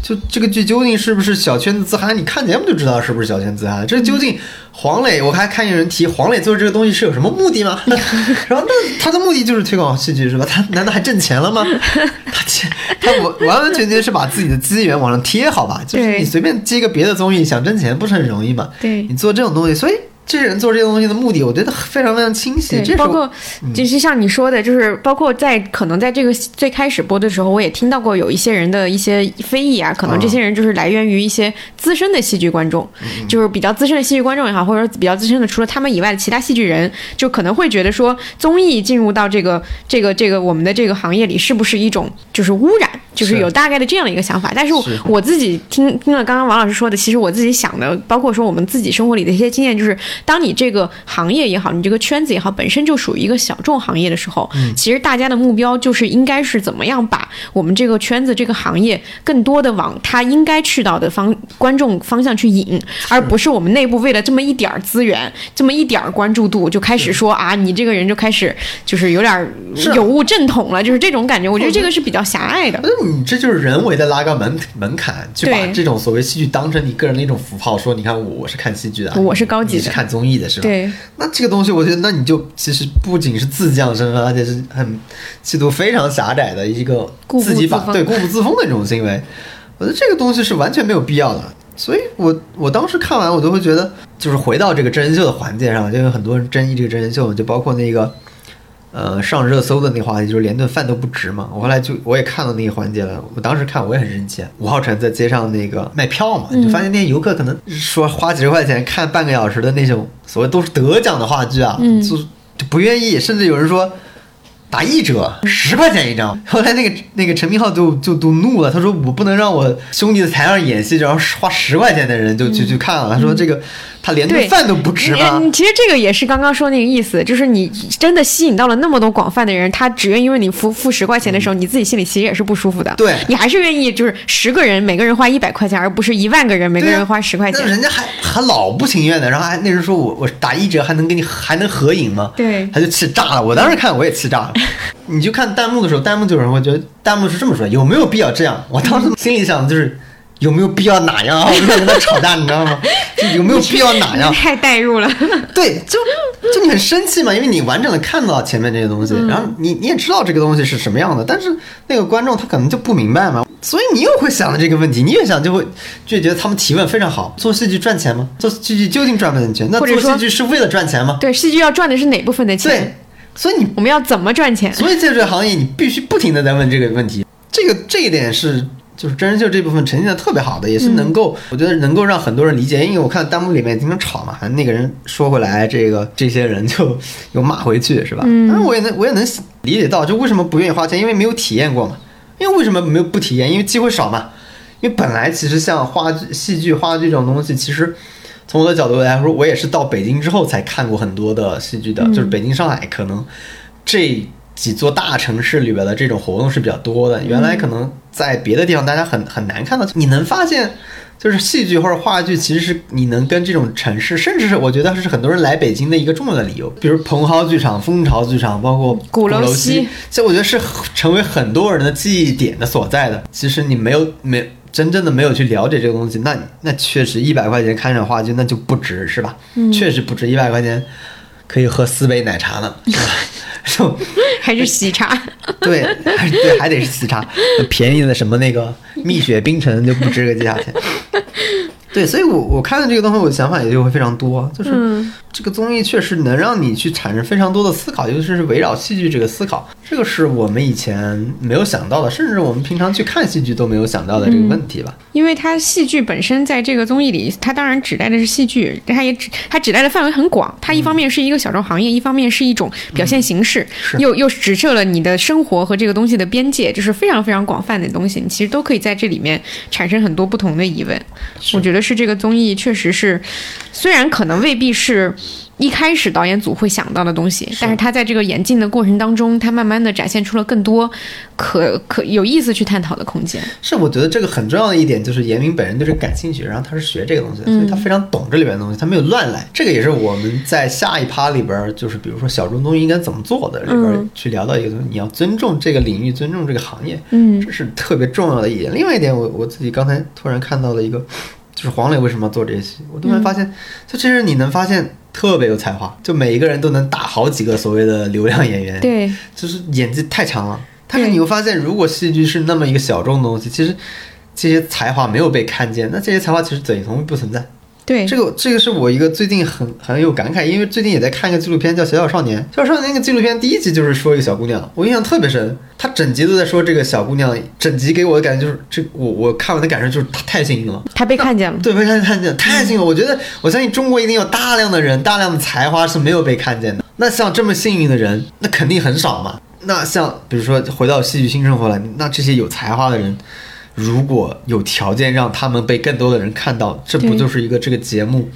[SPEAKER 3] 就这个剧究竟是不是小圈子自嗨？你看节目就知道是不是小圈子自嗨。这究竟黄磊，我还看有人提黄磊做这个东西是有什么目的吗？[laughs] 然后那他的目的就是推广戏剧是吧？他难道还挣钱了吗？他钱他完完完全全是把自己的资源往上贴，好吧？就是你随便接个别的综艺想挣钱不是很容易吗？
[SPEAKER 2] 对
[SPEAKER 3] 你做这种东西，所以这些人做这些东西的目的，我觉得非常非常清晰。
[SPEAKER 2] 包括就是像你说的，就是包括在可能在这个最开始播的时候，我也听到过有一些人的一些非议啊，可能这些人就是来源于一些资深的戏剧观众，就是比较资深的戏剧观众也好，或者说比较资深的除了他们以外的其他戏剧人，就可能会觉得说综艺进入到这个这个这个我们的这个行业里，是不是一种就是污染，就是
[SPEAKER 3] 是
[SPEAKER 2] 有大概的这样的一个想法。但是我自己听听了刚刚王老师说的，其实我自己想的，包括说我们自己生活里的一些经验，就是当你这个行业也好，你这个圈子也好，本身就属于一个小众行业的时候，其实大家的目标就是应该是怎么样把我们这个圈子、这个行业更多的往他应该去到的方观众方向去引，而不是我们内部为了这么一点儿资源、这么一点儿关注度就开始说啊，你这个人就开始就是有点儿有误正统了，就是这种感觉。我觉得这个是比较狭隘的。
[SPEAKER 3] 那你这就是人为的拉高门门槛，去把这种所谓戏剧当成你个人的一种符号，说你看我我是看戏剧的，
[SPEAKER 2] 我是高级的
[SPEAKER 3] 看综艺的是吧？
[SPEAKER 2] 对。
[SPEAKER 3] 那这个东西，我觉得，那你就其实不仅是自降身份，而且是很气度非常狭窄的一个自己把
[SPEAKER 2] 自
[SPEAKER 3] 对固步自封的这种行为。我觉得这个东西是完全没有必要的。所以我我当时看完，我都会觉得，就是回到这个真人秀的环节上，就有很多人争议这个真人秀，就包括那个。呃，上热搜的那话题就是连顿饭都不值嘛。我后来就我也看到那个环节了，我当时看我也很生气。吴昊辰在街上那个卖票嘛，就发现那些游客可能说花几十块钱看半个小时的那种所谓都是得奖的话剧啊，
[SPEAKER 2] 嗯
[SPEAKER 3] 就就不愿意，甚至有人说打一折，十块钱一张。[laughs] 后来那个那个陈明昊就就都怒了，他说我不能让我兄弟在台上演戏，然后花十块钱的人就去去看了。他说这个他连顿饭都不吃吗？
[SPEAKER 2] 其实这个也是刚刚说那个意思，就是你真的吸引到了那么多广泛的人，他只愿意为你付付十块钱的时候，你自己心里其实也是不舒服的。
[SPEAKER 3] 对
[SPEAKER 2] 你还是愿意就是十个人每个人花一百块钱，而不是一万个人每个人花十块钱。
[SPEAKER 3] 那人家还还老不情愿的，然后还那人说我我打一折还能跟你还能合影吗？
[SPEAKER 2] 对
[SPEAKER 3] 他就气炸了。我当时看我也气炸了。[laughs] 你就看弹幕的时候，弹幕就有人会觉得弹幕是这么说，有没有必要这样？我当时心里想的就是有没有必要哪样啊？我就在跟他吵架，你知道吗？就有没有必要哪样？[laughs]
[SPEAKER 2] 太代入了，[laughs]
[SPEAKER 3] 对，就就你很生气嘛，因为你完整的看到前面这些东西，然后你你也知道这个东西是什么样的，但是那个观众他可能就不明白嘛，所以你又会想到这个问题，你越想就会就觉得他们提问非常好，做戏剧赚钱吗？做戏剧究竟赚不赚钱？那做戏剧是为了赚钱吗？
[SPEAKER 2] 对，戏剧要赚的是哪部分的钱
[SPEAKER 3] 对
[SPEAKER 2] 钱？，
[SPEAKER 3] 所以你
[SPEAKER 2] 我们要怎么赚钱？
[SPEAKER 3] 所以在这个行业，你必须不停的在问这个问题。这个这一点是就是真人秀这部分呈现的特别好的，也是能够、我觉得能够让很多人理解。因为我看弹幕里面经常吵嘛，那个人说回来，这个这些人就又骂回去，是吧？嗯，但是我也能我也能理解到，就为什么不愿意花钱，因为没有体验过嘛。因为为什么没有不体验？因为机会少嘛。因为本来其实像话剧、戏剧、话剧这种东西，其实从我的角度来说，我也是到北京之后才看过很多的戏剧的，就是北京、上海可能这几座大城市里边的这种活动是比较多的。原来可能在别的地方大家很很难看到，你能发现。就是戏剧或者话剧，其实是你能跟这种城市，甚至是我觉得是很多人来北京的一个重要的理由。比如蓬蒿剧场、蜂巢剧场，包括
[SPEAKER 2] 鼓楼
[SPEAKER 3] 楼
[SPEAKER 2] 西，
[SPEAKER 3] 这我觉得是成为很多人的记忆点的所在的。其实你没有没真正的没有去了解这个东西，那那确实一百块钱看场话剧那就不值，是吧？
[SPEAKER 2] 嗯
[SPEAKER 3] 确实不值，一百块钱可以喝四杯奶茶呢，是吧？就
[SPEAKER 2] 还是喜茶？
[SPEAKER 3] 对，还对，还得是喜茶，便宜的什么那个蜜雪冰城就不值个价钱。对，所以我我看到这个东西，我的想法也就会非常多，就是
[SPEAKER 2] 嗯
[SPEAKER 3] 这个综艺确实能让你去产生非常多的思考，尤其是围绕戏剧这个思考，这个是我们以前没有想到的，甚至我们平常去看戏剧都没有想到的这个问题吧。
[SPEAKER 2] 因为它戏剧本身在这个综艺里，它当然指代的是戏剧，它也指它指代的范围很广。它一方面是一个小众行业，一方面是一种表现形式，
[SPEAKER 3] 是
[SPEAKER 2] 又又指涉了你的生活和这个东西的边界，就是非常非常广泛的东西。你其实都可以在这里面产生很多不同的疑问。我觉得是这个综艺确实是，虽然可能未必是。一开始导演组会想到的东西，但是他在这个演进的过程当中，他慢慢的展现出了更多可可有意思去探讨的空间。
[SPEAKER 3] 是，我觉得这个很重要的一点就是严明本人对这感兴趣，然后他是学这个东西的，所以他非常懂这里边的东西，他没有乱来。这个也是我们在下一趴里边儿，就是比如说小众综艺应该怎么做的里边儿
[SPEAKER 2] 嗯
[SPEAKER 3] 去聊到一个东西，你要尊重这个领域，尊重这个行业，
[SPEAKER 2] 嗯
[SPEAKER 3] 这是特别重要的一点。另外一点，我我自己刚才突然看到了一个，就是黄磊为什么要做这些，我突然发现，就其实你能发现特别有才华，就每一个人都能打好几个所谓的流量演员，
[SPEAKER 2] 对，
[SPEAKER 3] 就是演技太强了。但是你会发现，如果戏剧是那么一个小众的东西，其实这些才华没有被看见，那这些才华其实等同于不存在。
[SPEAKER 2] 对，
[SPEAKER 3] 这个这个是我一个最近很很有感慨，因为最近也在看一个纪录片叫《小小少年》。《小小少年》那个纪录片第一集就是说一个小姑娘，我印象特别深。她整集都在说这个小姑娘，整集给我的感觉就是这我我看完的感受就是她太幸运了。
[SPEAKER 2] 她被看见了。
[SPEAKER 3] 对，被看看见，太幸运了！我觉得，我相信中国一定有大量的人，大量的才华是没有被看见的。那像这么幸运的人，那肯定很少嘛。那像比如说回到戏剧新生活了，那这些有才华的人，如果有条件让他们被更多的人看到，这不就是一个这个节目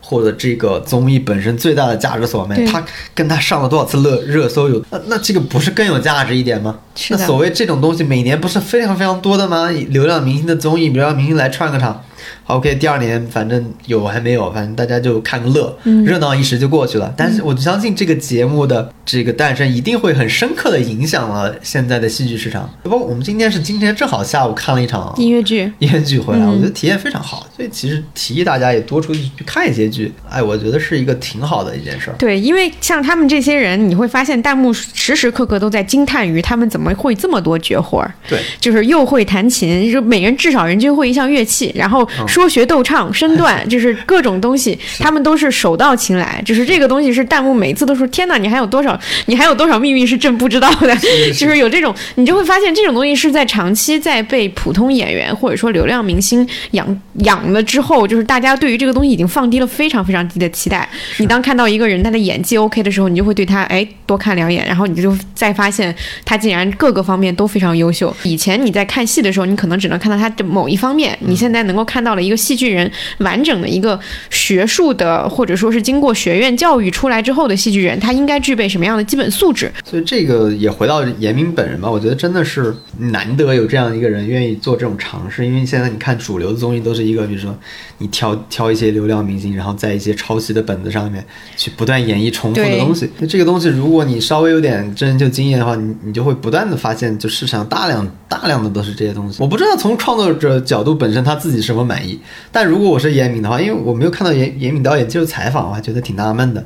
[SPEAKER 3] 或者这个综艺本身最大的价值所在
[SPEAKER 2] 对？
[SPEAKER 3] 他跟他上了多少次热热搜有，那那这个不是更有价值一点吗？那所谓这种东西，每年不是非常非常多的吗？流量明星的综艺，流量明星来串个场。好 OK，第二年反正有还没有，反正大家就看个乐，
[SPEAKER 2] 嗯
[SPEAKER 3] 热闹一时就过去了。但是我相信这个节目的这个诞生一定会很深刻的影响了现在的戏剧市场。包括我们今天是今天正好下午看了一场
[SPEAKER 2] 音乐剧，
[SPEAKER 3] 音乐剧回来，
[SPEAKER 2] 嗯
[SPEAKER 3] 我觉得体验非常好。所以其实提议大家也多出去去看一些剧，哎，我觉得是一个挺好的一件事儿。
[SPEAKER 2] 对，因为像他们这些人，你会发现弹幕时时刻刻都在惊叹于他们怎么会这么多绝活儿，
[SPEAKER 3] 对，
[SPEAKER 2] 就是又会弹琴，就每人至少人均会一项乐器，然后
[SPEAKER 3] 嗯
[SPEAKER 2] 说学逗唱、身段，[laughs] 就是各种东西，他们都是手到擒来。就是这个东西是弹幕每次都说：“天哪，你还有多少？你还有多少秘密是朕不知道的？”
[SPEAKER 3] 是
[SPEAKER 2] 就是有这种，你就会发现这种东西是在长期在被普通演员或者说流量明星养养了之后，就是大家对于这个东西已经放低了非常非常低的期待。你当看到一个人他的演技 OK 的时候，你就会对他哎多看两眼，然后你就再发现他竟然各个方面都非常优秀。以前你在看戏的时候，你可能只能看到他的某一方面，你现在能够看到了一个戏剧人完整的一个学术的，或者说是经过学院教育出来之后的戏剧人，他应该具备什么样的基本素质？
[SPEAKER 3] 所以这个也回到严明本人吧，我觉得真的是难得有这样一个人愿意做这种尝试，因为现在你看主流的综艺都是一个，比如说你挑挑一些流量明星，然后在一些抄袭的本子上面去不断演绎重复的东西。那这个东西，如果你稍微有点真人秀经验的话，你你就会不断的发现，就市场大量大量的都是这些东西。我不知道从创作者角度本身他自己是否满意，但如果我是严敏的话，因为我没有看到严严敏导演接受采访，我还觉得挺纳闷的。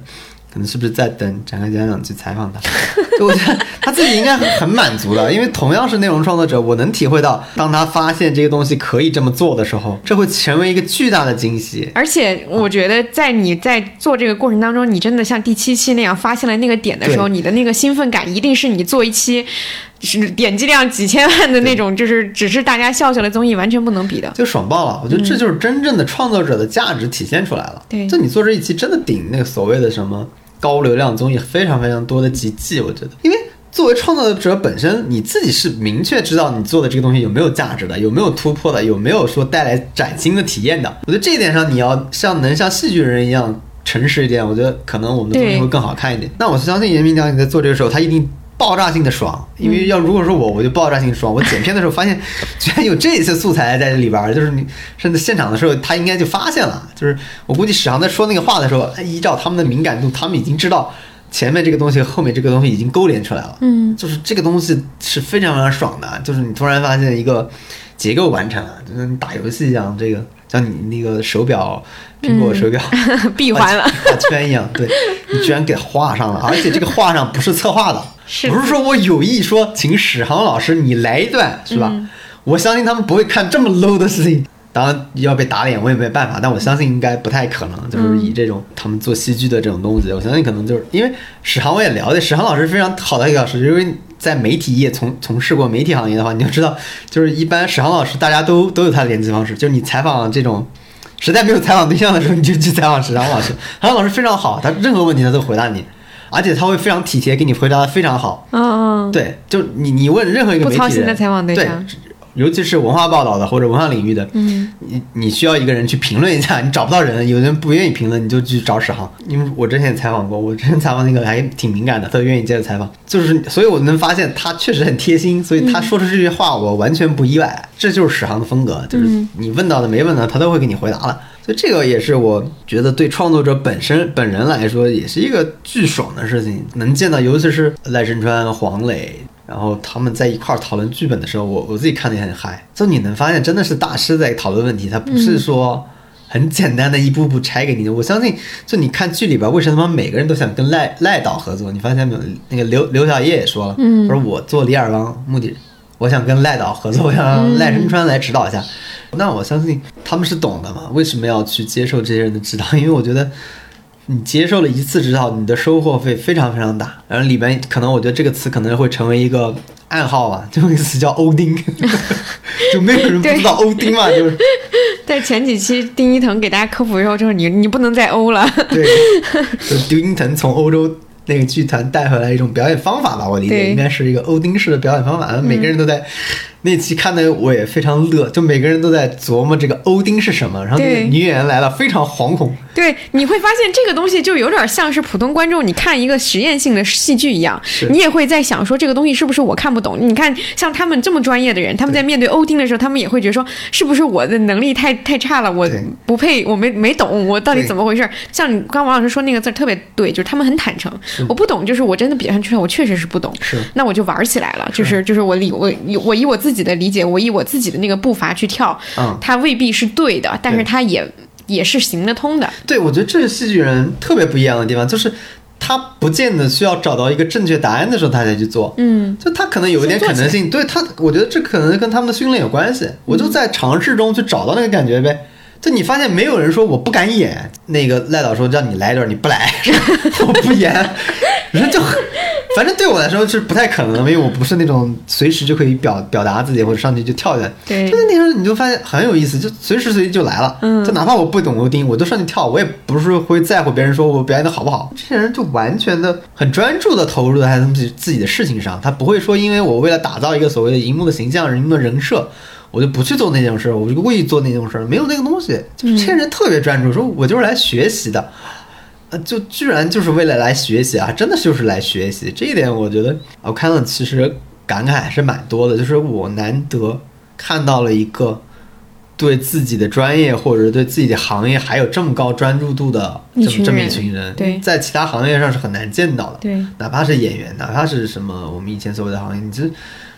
[SPEAKER 3] 可能是不是在等展开讲讲去采访他？就我觉得他自己应该很很满足的，因为同样是内容创作者，我能体会到，当他发现这个东西可以这么做的时候，这会成为一个巨大的惊喜。
[SPEAKER 2] 而且我觉得，在你在做这个过程当中，你真的像第七期那样发现了那个点的时候，你的那个兴奋感一定是你做一期是点击量几千万的那种，就是只是大家笑笑的综艺完全不能比的。
[SPEAKER 3] 就爽爆了！我觉得这就是真正的创作者的价值体现出来了。
[SPEAKER 2] 对
[SPEAKER 3] 就你做这一期真的顶那个所谓的什么高流量综艺非常非常多的几季，我觉得，因为作为创作者本身，你自己是明确知道你做的这个东西有没有价值的，有没有突破的，有没有说带来崭新的体验的。我觉得这一点上，你要像能像戏剧人一样诚实一点，我觉得可能我们的综艺会更好看一点。那我相信严明导演在做这个时候，他一定。爆炸性的爽，因为要如果说我我就爆炸性爽，我剪片的时候发现 [laughs] 居然有这些素材在这里边儿，就是你甚至现场的时候他应该就发现了，就是我估计史航在说那个话的时候，哎依照他们的敏感度，他们已经知道前面这个东西和后面这个东西已经勾连出来了，
[SPEAKER 2] 嗯，
[SPEAKER 3] 就是这个东西是非常非常爽的，就是你突然发现一个结构完成了，就跟打游戏一样，这个像你那个手表，苹果手表。[laughs]
[SPEAKER 2] 闭环了。[laughs]
[SPEAKER 3] 画圈一样，对你居然给画上了，而且这个画上不是策划的，
[SPEAKER 2] 是
[SPEAKER 3] 不是说我有意说请史航老师你来一段是吧？
[SPEAKER 2] 嗯
[SPEAKER 3] 我相信他们不会看这么 low 的事情。当然要被打脸，我也没办法，但我相信应该不太可能，就是以这种他们做戏剧的这种东西，我相信可能就是因为史航我也了解，史航老师非常好的一个老师，因为在媒体业从从事过媒体行业的话，你就知道，就是一般史航老师大家都都有他的联系方式，就是你采访这种实在没有采访对象的时候，你就去采访史航老师。[laughs] 史航老师非常好，他任何问题他都回答你，而且他会非常体贴，给你回答的非常好。
[SPEAKER 2] 嗯嗯，
[SPEAKER 3] 对，就你你问任何一个媒体人，
[SPEAKER 2] 不操心的采访对象
[SPEAKER 3] 尤其是文化报道的或者文化领域的，
[SPEAKER 2] 嗯，
[SPEAKER 3] 你你需要一个人去评论一下，[laughs] 你找不到人，有人不愿意评论，你就去找史航。因为我之前也采访过，我之前采访那个还挺敏感的，他愿意接着采访，就是所以我能发现他确实很贴心，所以他说出这句话我完全不意外，这就是史航的风格，就是你问到的没问到他都会给你回答了。所以这个也是我觉得对创作者本身本人来说也是一个巨爽的事情，能见到，尤其是赖声川、黄磊。然后他们在一块儿讨论剧本的时候，我我自己看的也很嗨。就你能发现，真的是大师在讨论问题，他不是说很简单的一步步拆给你的。我相信，就你看剧里边，为什么每个人都想跟赖赖导合作？你发现没有？那个刘刘小叶也说了，
[SPEAKER 2] 嗯
[SPEAKER 3] 他说我做李尔王目的，我想跟赖导合作，我想让赖声川来指导一下。那我相信他们是懂的嘛？为什么要去接受这些人的指导？因为我觉得。你接受了一次指导，你的收获会非常非常大。然后里边可能我觉得这个词可能会成为一个暗号吧，[laughs] 就那个词叫欧丁，[laughs] 就没有人不知道欧丁嘛，就是 [laughs]
[SPEAKER 2] 在前几期丁一腾给大家科普的时候，就是你你不能再欧了。
[SPEAKER 3] 对，就丁一腾从欧洲那个剧团带回来一种表演方法吧，我理解应该是一个欧丁式的表演方法。每个人都在、那期看的我也非常乐，就每个人都在琢磨这个欧丁是什么。然后那个女演员来了，非常惶恐。
[SPEAKER 2] 对，你会发现这个东西就有点像是普通观众你看一个实验性的戏剧一样，你也会在想说这个东西是不是我看不懂？你看像他们这么专业的人，他们在面对欧丁的时候，他们也会觉得说是不是我的能力太太差了，我不配，我没没懂，我到底怎么回事？像你刚刚王老师说那个字特别对，就是他们很坦诚，我不懂，就是我真的表现出来，我确实是不懂，
[SPEAKER 3] 是。
[SPEAKER 2] 那我就玩起来了，就是就是我理我我以我自己的理解，我以我自己的那个步伐去跳，
[SPEAKER 3] 嗯。
[SPEAKER 2] 它未必是对的，但是
[SPEAKER 3] 对
[SPEAKER 2] 它也也是行得通的。
[SPEAKER 3] 对，我觉得这是戏剧人特别不一样的地方，就是他不见得需要找到一个正确答案的时候他才去做，
[SPEAKER 2] 嗯，
[SPEAKER 3] 就他可能有一点可能性，对他，我觉得这可能跟他们的训练有关系。我就在尝试中去找到那个感觉呗。就你发现没有人说我不敢演，那个赖导说让你来一段你不来，[laughs] 我不演，人就很，反正对我来说是不太可能，因为我不是那种随时就可以表表达自己或者上去就跳下来。
[SPEAKER 2] 对
[SPEAKER 3] 就是那时候你就发现很有意思，就随时随地就来了。
[SPEAKER 2] 嗯
[SPEAKER 3] 就哪怕我不懂欧丁，我都上去跳，我也不是会在乎别人说我表演的好不好。这些人就完全的很专注的投入在他们自己自己的事情上，他不会说因为我为了打造一个所谓的荧幕的形象、荧幕的人设。我就不去做那件事儿，我就故意做那件事儿，没有那个东西。就是这些人特别专注，说我就是来学习的，呃，就居然就是为了来学习啊，真的就是来学习。这一点我觉得，我看了其实感慨还是蛮多的，就是我难得看到了一个对自己的专业或者对自己的行业还有这么高专注度的这么这么一群人，
[SPEAKER 2] 对
[SPEAKER 3] 在其他行业上是很难见到的。
[SPEAKER 2] 对，
[SPEAKER 3] 哪怕是演员，哪怕是什么我们以前所谓的行业，你这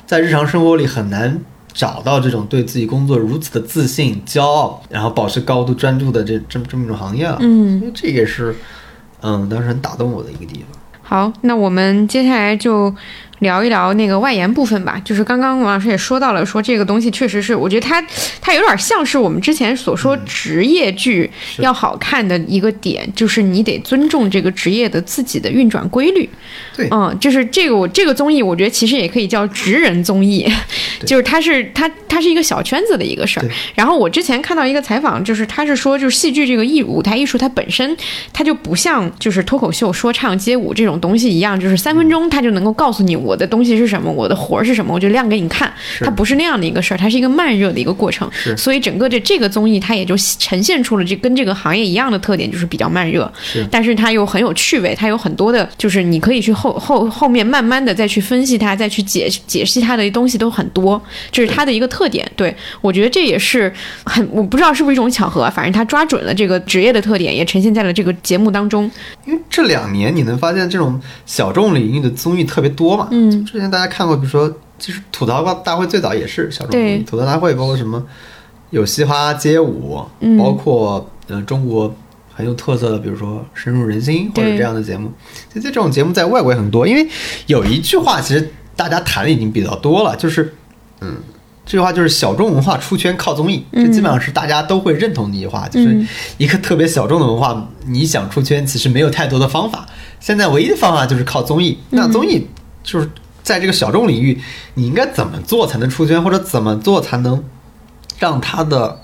[SPEAKER 3] 在日常生活里很难找到这种对自己工作如此的自信、骄傲，然后保持高度专注的这这么这么一种行业了。
[SPEAKER 2] 嗯
[SPEAKER 3] 所以这也是嗯当时很打动我的一个地方。
[SPEAKER 2] 好，那我们接下来就聊一聊那个外延部分吧。就是刚刚王老师也说到了，说这个东西确实是，我觉得它它有点像是我们之前所说职业剧要好看的一个点，就是你得尊重这个职业的自己的运转规律。
[SPEAKER 3] 对
[SPEAKER 2] 嗯，就是这个我这个综艺，我觉得其实也可以叫职人综艺，[laughs] 就是它是它它是一个小圈子的一个事儿。然后我之前看到一个采访，就是他是说，就是戏剧这个艺舞台艺术它本身它就不像就是脱口秀、说唱、街舞这种东西一样，就是三分钟它就能够告诉你我的东西是什么，我的活儿是什么，我就亮给你看。它不是那样的一个事儿，它是一个慢热的一个过程。
[SPEAKER 3] 是
[SPEAKER 2] 所以整个这这个综艺它也就呈现出了这跟这个行业一样的特点，就是比较慢热。
[SPEAKER 3] 是
[SPEAKER 2] 但是它又很有趣味，它有很多的，就是你可以去后后后面慢慢的再去分析它，再去解解析它的东西都很多，这是它的一个特点。对我觉得这也是很，我不知道是不是一种巧合，反正他抓准了这个职业的特点，也呈现在了这个节目当中。
[SPEAKER 3] 因为这两年你能发现这种小众领域的综艺特别多嘛。
[SPEAKER 2] 嗯，
[SPEAKER 3] 之前大家看过，比如说，其实吐槽大会最早也是小众吐槽大会包括什么有嘻哈街舞，
[SPEAKER 2] 嗯
[SPEAKER 3] 包括呃中国很有特色的，比如说深入人心或者这样的节目。其实这种节目在外国也很多，因为有一句话其实大家谈的已经比较多了，就是嗯。这句话就是小众文化出圈靠综艺，这基本上是大家都会认同的一句话，就是
[SPEAKER 2] 嗯
[SPEAKER 3] 一个特别小众的文化，你想出圈其实没有太多的方法，现在唯一的方法就是靠综艺。那综艺就是在这个小众领域，你应该怎么做才能出圈，或者怎么做才能让它的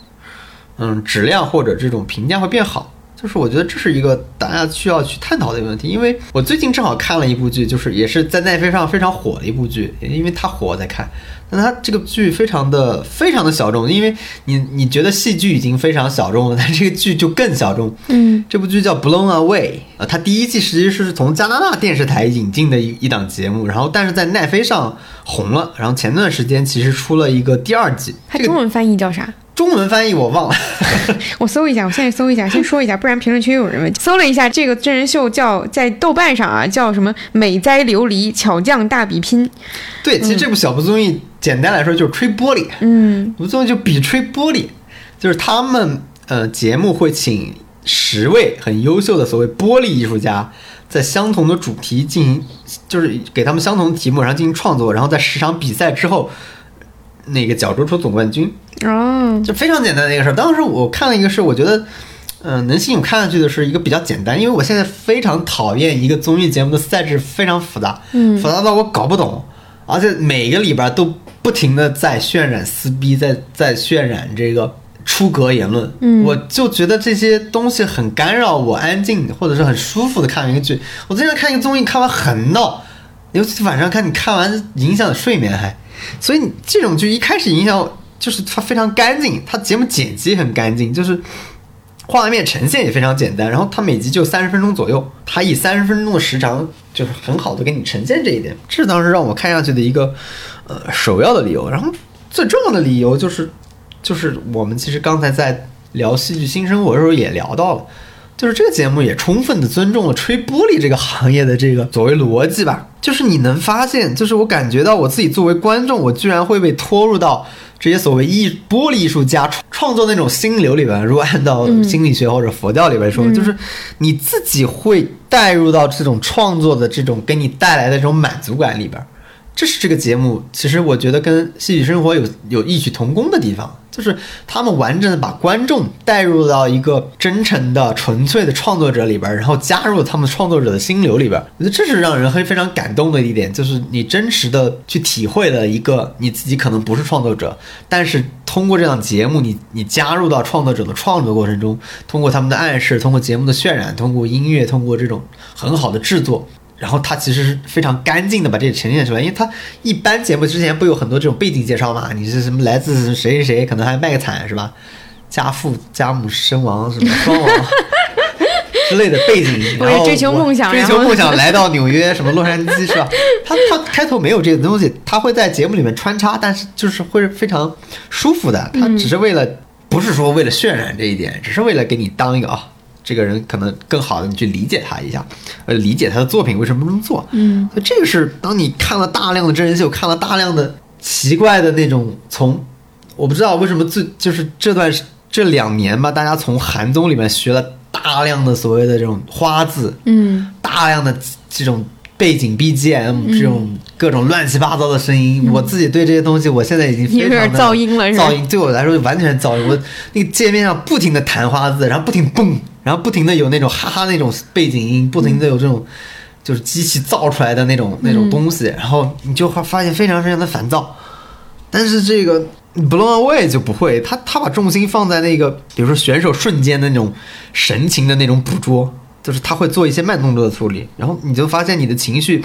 [SPEAKER 3] 嗯质量或者这种评价会变好？就是我觉得这是一个大家需要去探讨的一个问题。因为我最近正好看了一部剧，就是也是在奈飞上非常火的一部剧，因为它火我在看。但它这个剧非常的非常的小众，因为你你觉得戏剧已经非常小众了，但这个剧就更小众。
[SPEAKER 2] 嗯
[SPEAKER 3] 这部剧叫《Blown Away》啊，它第一季实际是从加拿大电视台引进的一一档节目，然后但是在奈飞上红了，然后前段时间其实出了一个第二季，
[SPEAKER 2] 它中文翻译叫啥？
[SPEAKER 3] 中文翻译我忘了，[laughs]
[SPEAKER 2] 我搜一下，我现在搜一下，先说一下，不然评论区又有人问。搜了一下，这个真人秀叫在豆瓣上啊，叫什么“美哉琉璃巧匠大比拼
[SPEAKER 3] 对，其实这部小部综艺简单来说就是吹玻璃，”。
[SPEAKER 2] 嗯
[SPEAKER 3] 部综艺就比吹玻璃，就是他们呃节目会请十位很优秀的所谓玻璃艺术家，在相同的主题进行，就是给他们相同的题目，然后进行创作，然后在十场比赛之后，那个角逐出总冠军，
[SPEAKER 2] 哦，
[SPEAKER 3] 就非常简单的一个事儿。当时我看了一个是，我觉得。嗯，能吸引我看下去的是一个比较简单，因为我现在非常讨厌一个综艺节目的赛制非常复杂，
[SPEAKER 2] 嗯
[SPEAKER 3] 复杂到我搞不懂，而且每个里边都不停的在渲染撕逼，在在渲染这个出格言论，
[SPEAKER 2] 嗯
[SPEAKER 3] 我就觉得这些东西很干扰我安静或者是很舒服的看一个剧。我经常看一个综艺，看完很闹，尤其晚上看，你看完影响睡眠还，所以这种剧一开始影响就是它非常干净，它节目剪辑很干净，就是。画面呈现也非常简单，然后它每集就三十分钟左右，它以三十分钟的时长，就是很好的给你呈现这一点，这是当时让我看下去的一个呃首要的理由。然后最重要的理由就是，就是我们其实刚才在聊戏剧新生活的时候也聊到了，就是这个节目也充分的尊重了吹玻璃这个行业的这个所谓逻辑吧。就是你能发现，就是我感觉到我自己作为观众，我居然会被拖入到这些所谓艺玻璃艺术家创创作那种心流里边。如果按照心理学或者佛教里边说，就是你自己会带入到这种创作的这种给你带来的这种满足感里边。这是这个节目，其实我觉得跟《戏剧生活有》有异曲同工的地方，就是他们完整的把观众带入到一个真诚的、纯粹的创作者里边，然后加入他们创作者的心流里边。我觉得这是让人会非常感动的一点，就是你真实的去体会了一个你自己可能不是创作者，但是通过这档节目，你你加入到创作者的创作过程中，通过他们的暗示，通过节目的渲染，通过音乐，通过这种很好的制作。然后他其实是非常干净的把这个呈现出来，因为他一般节目之前不有很多这种背景介绍嘛？你是什么来自谁谁谁，可能还卖个惨是吧？家父家母身亡什么双亡之类的背景，[laughs] 然后
[SPEAKER 2] 追求梦想
[SPEAKER 3] 追求梦想 [laughs] 来到纽约什么洛杉矶是吧？[laughs] 他他开头没有这个东西，他会在节目里面穿插，但是就是会非常舒服的，他只是为了不是说为了渲染这一点，只是为了给你当一个啊。这个人可能更好的你去理解他一下，呃，理解他的作品为什么这么做。
[SPEAKER 2] 嗯，
[SPEAKER 3] 所以这个是当你看了大量的真人秀，看了大量的奇怪的那种从，我不知道为什么最就是这段这两年吧，大家从韩综里面学了大量的所谓的这种花字，
[SPEAKER 2] 嗯
[SPEAKER 3] 大量的这种背景 BGM，、这种各种乱七八糟的声音，我自己对这些东西，我现在已经非
[SPEAKER 2] 有点噪音了
[SPEAKER 3] 噪音对我来说完全噪音。我那个界面上不停的弹花字，然后不停蹦，然后不停的有那种哈哈那种背景音，不停的有这种就是机器造出来的那种那种东西，然后你就会发现非常非常的烦躁。但是这个 Blown Away 就不会，他他把重心放在那个，比如说选手瞬间的那种神情的那种捕捉，就是他会做一些慢动作的处理，然后你就发现你的情绪，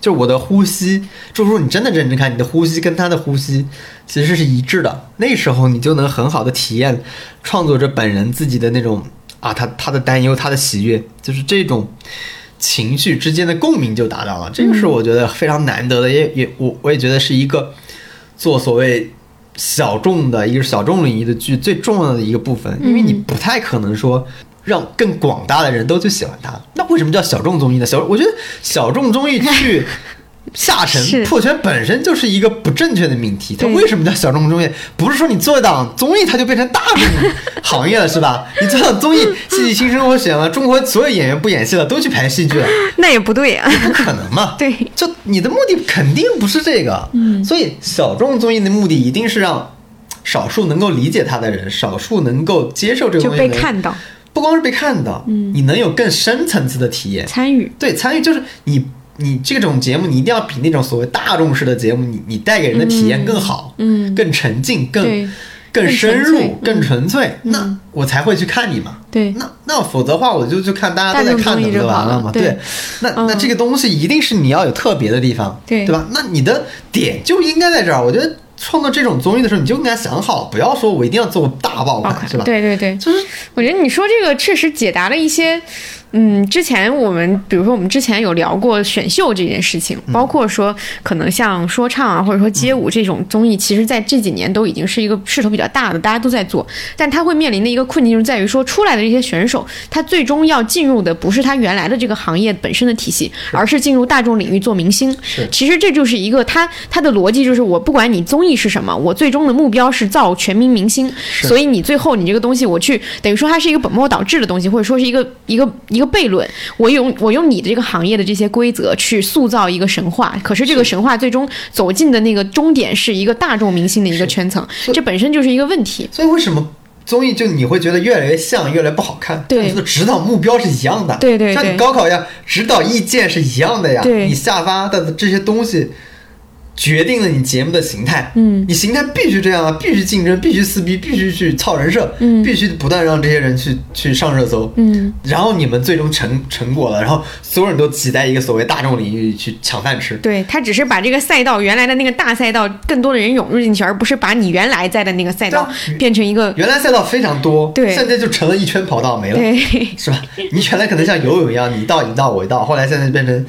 [SPEAKER 3] 就是我的呼吸，就是说你真的认真看，你的呼吸跟他的呼吸其实是一致的，那时候你就能很好的体验创作者本人自己的那种啊，他他的担忧，他的喜悦，就是这种。情绪之间的共鸣就达到了，这个是我觉得非常难得的，也也我我也觉得是一个做所谓小众的一个小众领域的剧最重要的一个部分，因为你不太可能说让更广大的人都去喜欢它。那为什么叫小众综艺呢？小我觉得小众综艺 [laughs] 去下沉破圈本身就是一个不正确的命题。它为什么叫小众综艺？不是说你做一档综艺它就变成大众行业了，是吧？你做档综艺《戏剧新生活》选了，中国所有演员不演戏了，都去拍戏剧了。[laughs]
[SPEAKER 2] 那也不对啊。
[SPEAKER 3] 不可能嘛？[laughs]
[SPEAKER 2] 对，
[SPEAKER 3] 就你的目的肯定不是这个。嗯，所以小众综艺的目的一定是让少数能够理解它的人，少数能够接受这个
[SPEAKER 2] 就
[SPEAKER 3] 东西的人，
[SPEAKER 2] 被看到、
[SPEAKER 3] 不光是被看到，嗯，你能有更深层次的体验。
[SPEAKER 2] 参与。
[SPEAKER 3] 对，参与就是你。你这种节目，你一定要比那种所谓大众式的节目，你你带给人的体验更好，
[SPEAKER 2] 嗯
[SPEAKER 3] 更沉浸，更更深入
[SPEAKER 2] 更纯粹、
[SPEAKER 3] 那我才会去看你嘛。
[SPEAKER 2] 对
[SPEAKER 3] 那那否则的话，我就去看大家都在看的不就完了吗？
[SPEAKER 2] 对
[SPEAKER 3] 那
[SPEAKER 2] 嗯
[SPEAKER 3] 那这个东西一定是你要有特别的地方，
[SPEAKER 2] 对
[SPEAKER 3] 对吧？那你的点就应该在这儿。我觉得创作这种综艺的时候，你就应该想好，不要说我一定要做大爆款，是吧？，
[SPEAKER 2] 对对对，
[SPEAKER 3] 就是
[SPEAKER 2] 我觉得你说这个确实解答了一些，嗯，之前我们比如说我们之前有聊过选秀这件事情，包括说可能像说唱啊，或者说街舞这种综艺，其实在这几年都已经是一个势头比较大的，大家都在做，但他会面临的一个困境就是在于说出来的这些选手，他最终要进入的不是他原来的这个行业本身的体系，而是进入大众领域做明星。
[SPEAKER 3] 是
[SPEAKER 2] 其实这就是一个他他的逻辑就是我不管你综艺是什么，我最终的目标是造全民明星，所以你最后你这个东西我去等于说它是一个本末倒置的东西，或者说是一个一个一个悖论。我用我用你的这个行业的这些规则去塑造一个神话，可是这个神话最终走进的那个终点是一个大众明星的一个圈层，这本身就是一个问题。
[SPEAKER 3] 所以为什么综艺就你会觉得越来越像，越来越不好看？
[SPEAKER 2] 对
[SPEAKER 3] 我觉得指导目标是一样的，
[SPEAKER 2] 对对对
[SPEAKER 3] 像你高考一样，指导意见是一样的呀。
[SPEAKER 2] 对
[SPEAKER 3] 你下发的这些东西。决定了你节目的形态，
[SPEAKER 2] 嗯，
[SPEAKER 3] 你形态必须这样啊，必须竞争，必须撕逼，必须去操人设，
[SPEAKER 2] 嗯。
[SPEAKER 3] 必须不断让这些人去去上热搜，
[SPEAKER 2] 嗯，
[SPEAKER 3] 然后你们最终成成果了，然后所有人都挤在一个所谓大众领域去抢饭吃，
[SPEAKER 2] 对他只是把这个赛道原来的那个大赛道更多的人涌入进去，而不是把你原来在的那个赛道变成一个
[SPEAKER 3] 原来赛道非常多，
[SPEAKER 2] 对。
[SPEAKER 3] 现在就成了一圈跑道没了，
[SPEAKER 2] 对。
[SPEAKER 3] 是吧？你原来可能像游泳一样，你一道你一道我一道，后来现在变成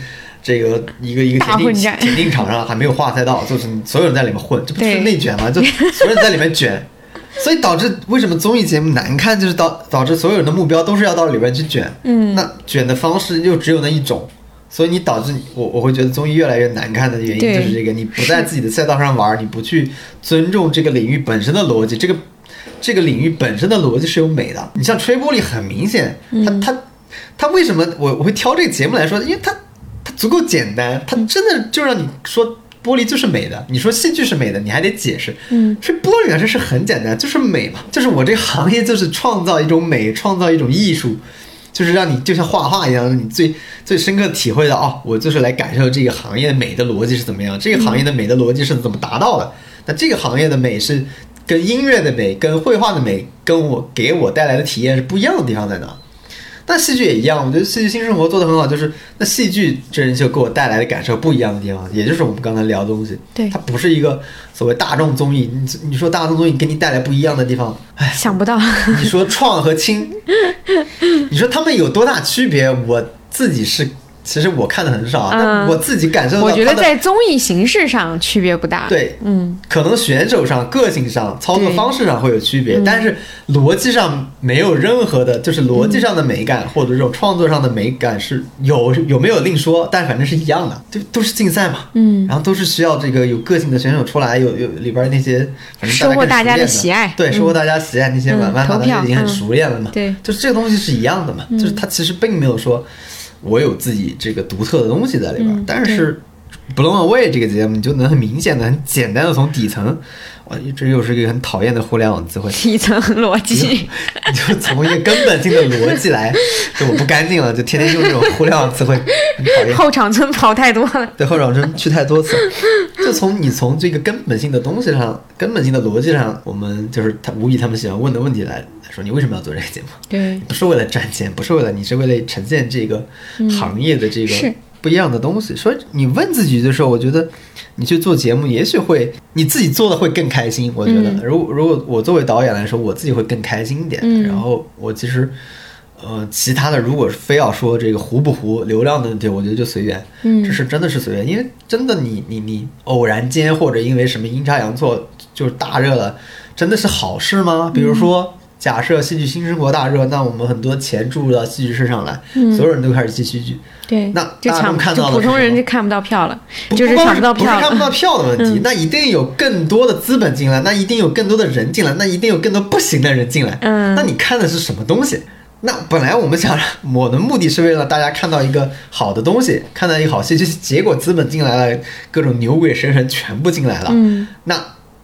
[SPEAKER 3] 这个一个一个田径田径场上还没有划赛道，就是所有人在里面混，这不是内卷吗？就所有人在里面卷，[laughs] 所以导致为什么综艺节目难看，就是导导致所有人的目标都是要到里面去卷，
[SPEAKER 2] 嗯
[SPEAKER 3] 那卷的方式又只有那一种。所以你导致我我会觉得综艺越来越难看的原因就是这个，你不在自己的赛道上玩，你不去尊重这个领域本身的逻辑，这个这个领域本身的逻辑是有美的。你像吹玻璃，很明显，他他他为什么我我会挑这个节目来说？因为它它足够简单，它真的就让你说玻璃就是美的。你说戏剧是美的，你还得解释。
[SPEAKER 2] 嗯，
[SPEAKER 3] 吹玻璃这是很简单，就是美嘛，就是我这个行业就是创造一种美，创造一种艺术。就是让你就像画画一样，你最最深刻体会到哦，我就是来感受这个行业美的逻辑是怎么样，这个行业的美的逻辑是怎么达到的。那这个行业的美是跟音乐的美、跟绘画的美、跟我给我带来的体验是不一样的地方在哪？但戏剧也一样，我觉得戏剧新生活做的很好，就是那戏剧真人秀给我带来的感受不一样的地方，也就是我们刚才聊的东西。
[SPEAKER 2] 对
[SPEAKER 3] 它不是一个所谓大众综艺，你你说大众综艺给你带来不一样的地方，哎，
[SPEAKER 2] 想不到，
[SPEAKER 3] 你说创和轻，[laughs] 你说他们有多大区别？我自己是，其实我看的很少啊，但
[SPEAKER 2] 嗯
[SPEAKER 3] 我自己感受到
[SPEAKER 2] 我觉得在综艺形式上区别不大。，
[SPEAKER 3] 对，
[SPEAKER 2] 嗯，
[SPEAKER 3] 可能选手上、个性上、操作方式上会有区别，
[SPEAKER 2] 嗯
[SPEAKER 3] 但是逻辑上没有任何的，就是逻辑上的美感、或者这种创作上的美感是有有没有另说，但反正是一样的，就都是竞赛嘛，
[SPEAKER 2] 嗯。
[SPEAKER 3] 然后都是需要这个有个性的选手出来，有有里边那些反正
[SPEAKER 2] 收获大家的喜爱。
[SPEAKER 3] 对，
[SPEAKER 2] 嗯。
[SPEAKER 3] 收获大家喜爱那些玩法，
[SPEAKER 2] 投票。
[SPEAKER 3] 大家已经很
[SPEAKER 2] 嗯
[SPEAKER 3] 熟练了嘛，
[SPEAKER 2] 对。
[SPEAKER 3] 就是这个东西是一样的嘛，就是他其实并没有说我有自己这个独特的东西在里边，
[SPEAKER 2] 嗯
[SPEAKER 3] 但是。Blown Away 这个节目，你就能很明显的、很简单的从底层我这又是一个很讨厌的互联网词汇。[laughs]
[SPEAKER 2] 底层逻辑，
[SPEAKER 3] 你就从一个根本性的逻辑来，就我不干净了，就天天用这种互联网词汇，很讨厌。
[SPEAKER 2] 后场村跑太多了。
[SPEAKER 3] 对后场村去太多次，就从你从这个根本性的东西上、根本性的逻辑上，我们就是他无疑他们喜欢问的问题来来说，你为什么要做这个节目？
[SPEAKER 2] 对，
[SPEAKER 3] 不是为了赚钱，不是为了你是为了呈现这个行业的这个不一样的东西。所以你问自己的时候，我觉得你去做节目，也许会你自己做的会更开心。我觉得，
[SPEAKER 2] 嗯
[SPEAKER 3] 如果如果我作为导演来说，我自己会更开心一点。
[SPEAKER 2] 嗯
[SPEAKER 3] 然后我其实。呃，其他的如果非要说这个糊不糊流量的问题，我觉得就随缘，
[SPEAKER 2] 嗯
[SPEAKER 3] 这是真的是随缘，因为真的你你你偶然间或者因为什么阴差阳错就大热了，真的是好事吗？比如说，假设戏剧新生活大热，那我们很多钱注入到戏剧市场来，
[SPEAKER 2] 嗯
[SPEAKER 3] 所有人都开始进戏剧，
[SPEAKER 2] 对，
[SPEAKER 3] 那
[SPEAKER 2] 就抢
[SPEAKER 3] 大众看
[SPEAKER 2] 就普通
[SPEAKER 3] 到的是什么
[SPEAKER 2] 人就看不到票了，
[SPEAKER 3] 不
[SPEAKER 2] 就是抢不到票
[SPEAKER 3] 不是看不到。票的问题，
[SPEAKER 2] 嗯
[SPEAKER 3] 那一定有更多的资本进来，那一定有更多的人进来，那一定有更多不行的人进来。
[SPEAKER 2] 嗯
[SPEAKER 3] 那你看的是什么东西？那本来我们想，我的目的是为了大家看到一个好的东西，看到一个好戏就是，结果资本进来了，各种牛鬼神神全部进来了。
[SPEAKER 2] 嗯
[SPEAKER 3] 那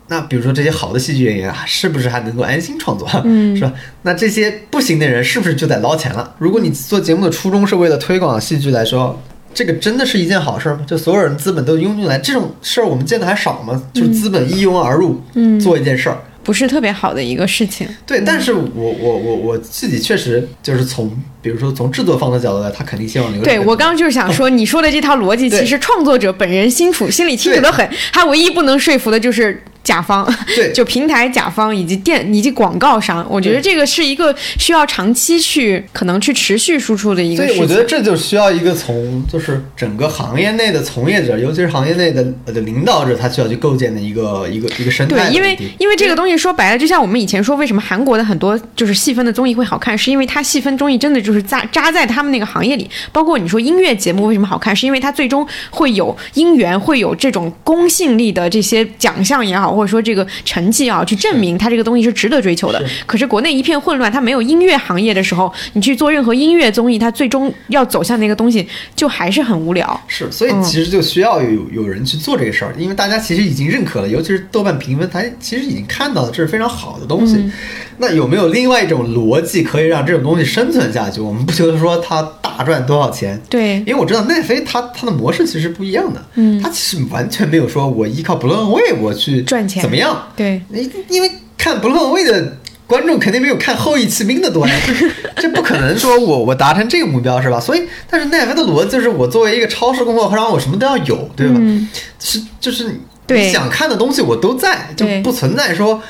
[SPEAKER 3] 那比如说这些好的戏剧演员啊，是不是还能够安心创作？
[SPEAKER 2] 嗯 [laughs]
[SPEAKER 3] 是吧？那这些不行的人是不是就得捞钱了？如果你做节目的初衷是为了推广戏剧来说，这个真的是一件好事吗？就所有人资本都拥进来，这种事儿我们见的还少吗？就是资本一拥而入，
[SPEAKER 2] 嗯
[SPEAKER 3] 做一件事儿。
[SPEAKER 2] 不是特别好的一个事情。
[SPEAKER 3] 对，但是我我我我自己确实就是从，比如说从制作方的角度来，他肯定希望流量更多
[SPEAKER 2] 对我刚刚就是想说，[laughs] 你说的这套逻辑，其实创作者本人心楚心里清楚的很，他唯一不能说服的就是甲方，
[SPEAKER 3] 对 [laughs]
[SPEAKER 2] 就平台甲方以及电以及广告商。我觉得这个是一个需要长期去可能去持续输出的一个。
[SPEAKER 3] 所以我觉得这就需要一个从就是整个行业内的从业者，尤其是行业内的呃的领导者，他需要去构建的一个一个一个生态
[SPEAKER 2] 对，因为因为这个东西说白了，就像我们以前说，为什么韩国的很多就是细分的综艺会好看，是因为它细分综艺真的就是扎扎在他们那个行业里。包括你说音乐节目为什么好看，是因为它最终会有音源，会有这种公信力的这些奖项也好，或者说这个成绩啊，去证明它这个东西是值得追求的。可是国内一片混乱，它没有音乐行业的时候，你去做任何音乐综艺，它最终要走向那个东西，就还是很无聊。
[SPEAKER 3] 是，所以
[SPEAKER 2] 嗯
[SPEAKER 3] 其实就需要有有人去做这个事儿，因为大家其实已经认可了，尤其是豆瓣评分，它其实已经看到了这是非常好的东西。
[SPEAKER 2] 嗯
[SPEAKER 3] 那有没有另外一种逻辑可以让这种东西生存下去？我们不觉得说它大赚多少钱，
[SPEAKER 2] 对。
[SPEAKER 3] 因为我知道奈飞它它的模式其实不一样的，
[SPEAKER 2] 嗯。
[SPEAKER 3] 它其实完全没有说我依靠不论位我去
[SPEAKER 2] 赚钱。
[SPEAKER 3] 怎么样，
[SPEAKER 2] 对，
[SPEAKER 3] 因因为看不论位的观众肯定没有看后羿骑兵的多呀，[laughs] 这不可能说我我达成这个目标是吧？所以，但是奈飞的逻辑就是我作为一个超市供货商，我什么都要有，对吧？
[SPEAKER 2] 嗯。
[SPEAKER 3] 是就是你想看的东西我都在，就不存在说。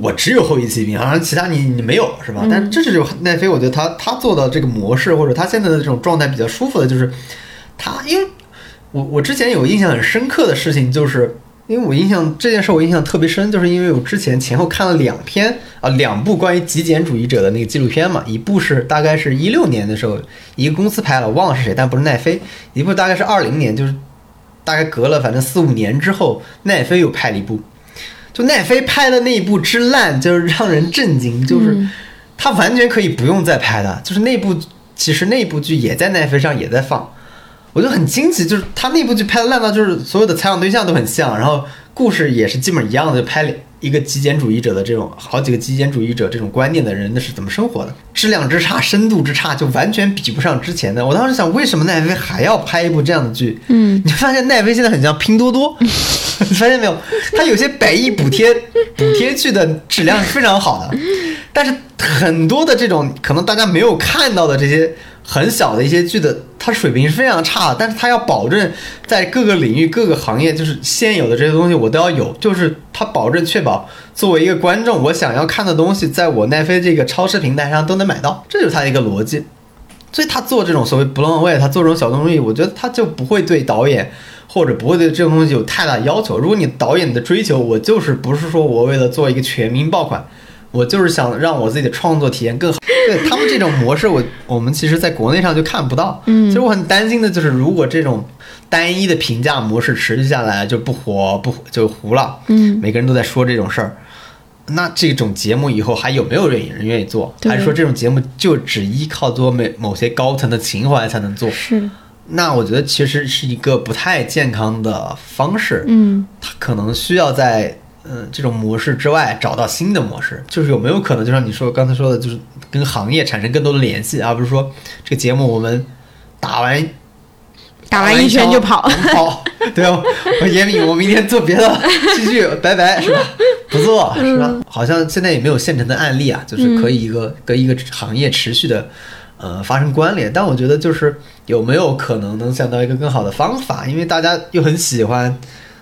[SPEAKER 3] 我只有后羿骑兵，好像其他你你没有是吧？
[SPEAKER 2] 嗯
[SPEAKER 3] 但是这是就奈飞，我觉得他他做的这个模式或者他现在的这种状态比较舒服的，就是他因为我我之前有印象很深刻的事情，就是因为我印象这件事我印象特别深，就是因为我之前前后看了两篇啊两部关于极简主义者的那个纪录片嘛，一部是大概是一六年的时候一个公司拍了，我忘了是谁，但不是奈飞；一部大概是二零年，就是大概隔了反正四五年之后，奈飞又拍了一部。就奈飞拍的那一部之烂，就是让人震惊，就是
[SPEAKER 2] 嗯。
[SPEAKER 3] 他完全可以不用再拍的，就是那部其实那部剧也在奈飞上也在放，我就很惊奇，就是他那部剧拍的烂到就是所有的采访对象都很像，然后故事也是基本一样的，就拍了一个极简主义者的这种好几个极简主义者这种观念的人那是怎么生活的，质量之差、深度之差就完全比不上之前的。我当时想，为什么奈飞还要拍一部这样的剧？
[SPEAKER 2] 嗯，[laughs]
[SPEAKER 3] 你发现奈飞现在很像拼多多，你 [laughs] 发现没有？它有些百亿补贴补贴剧的质量是非常好的，但是很多的这种可能大家没有看到的这些很小的一些剧的，它水平是非常差的，但是它要保证在各个领域、各个行业，就是现有的这些东西我都要有，就是它保证确保作为一个观众，我想要看的东西，在我奈飞这个超市平台上都能买到，这就是它的一个逻辑。所以他做这种所谓 blown away，他做这种小东西，我觉得他就不会对导演或者不会对这种东西有太大要求。如果你导演的追求，我就是不是说我为了做一个全民爆款，我就是想让我自己的创作体验更好。[laughs] 对他们这种模式我，我们其实在国内上就看不到。
[SPEAKER 2] 嗯
[SPEAKER 3] 其实我很担心的就是，如果这种单一的评价模式持续下来，就不火不就糊了。
[SPEAKER 2] 嗯
[SPEAKER 3] 每个人都在说这种事儿。那这种节目以后还有没有人人愿意做？还是说这种节目就只依靠做某某些高层的情怀才能做？
[SPEAKER 2] 是，
[SPEAKER 3] 那我觉得其实是一个不太健康的方式。
[SPEAKER 2] 嗯
[SPEAKER 3] 它可能需要在嗯这种模式之外找到新的模式？就是有没有可能，就像你说刚才说的，就是跟行业产生更多的联系，而不是说这个节目我们打完
[SPEAKER 2] 打完一圈就跑。
[SPEAKER 3] 跑，对哦，我严敏，我明天做别的继续，拜拜，是吧？不做是吧？好像现在也没有现成的案例啊，就是可以一个跟一个行业持续的呃发生关联。但我觉得就是有没有可能能想到一个更好的方法？因为大家又很喜欢，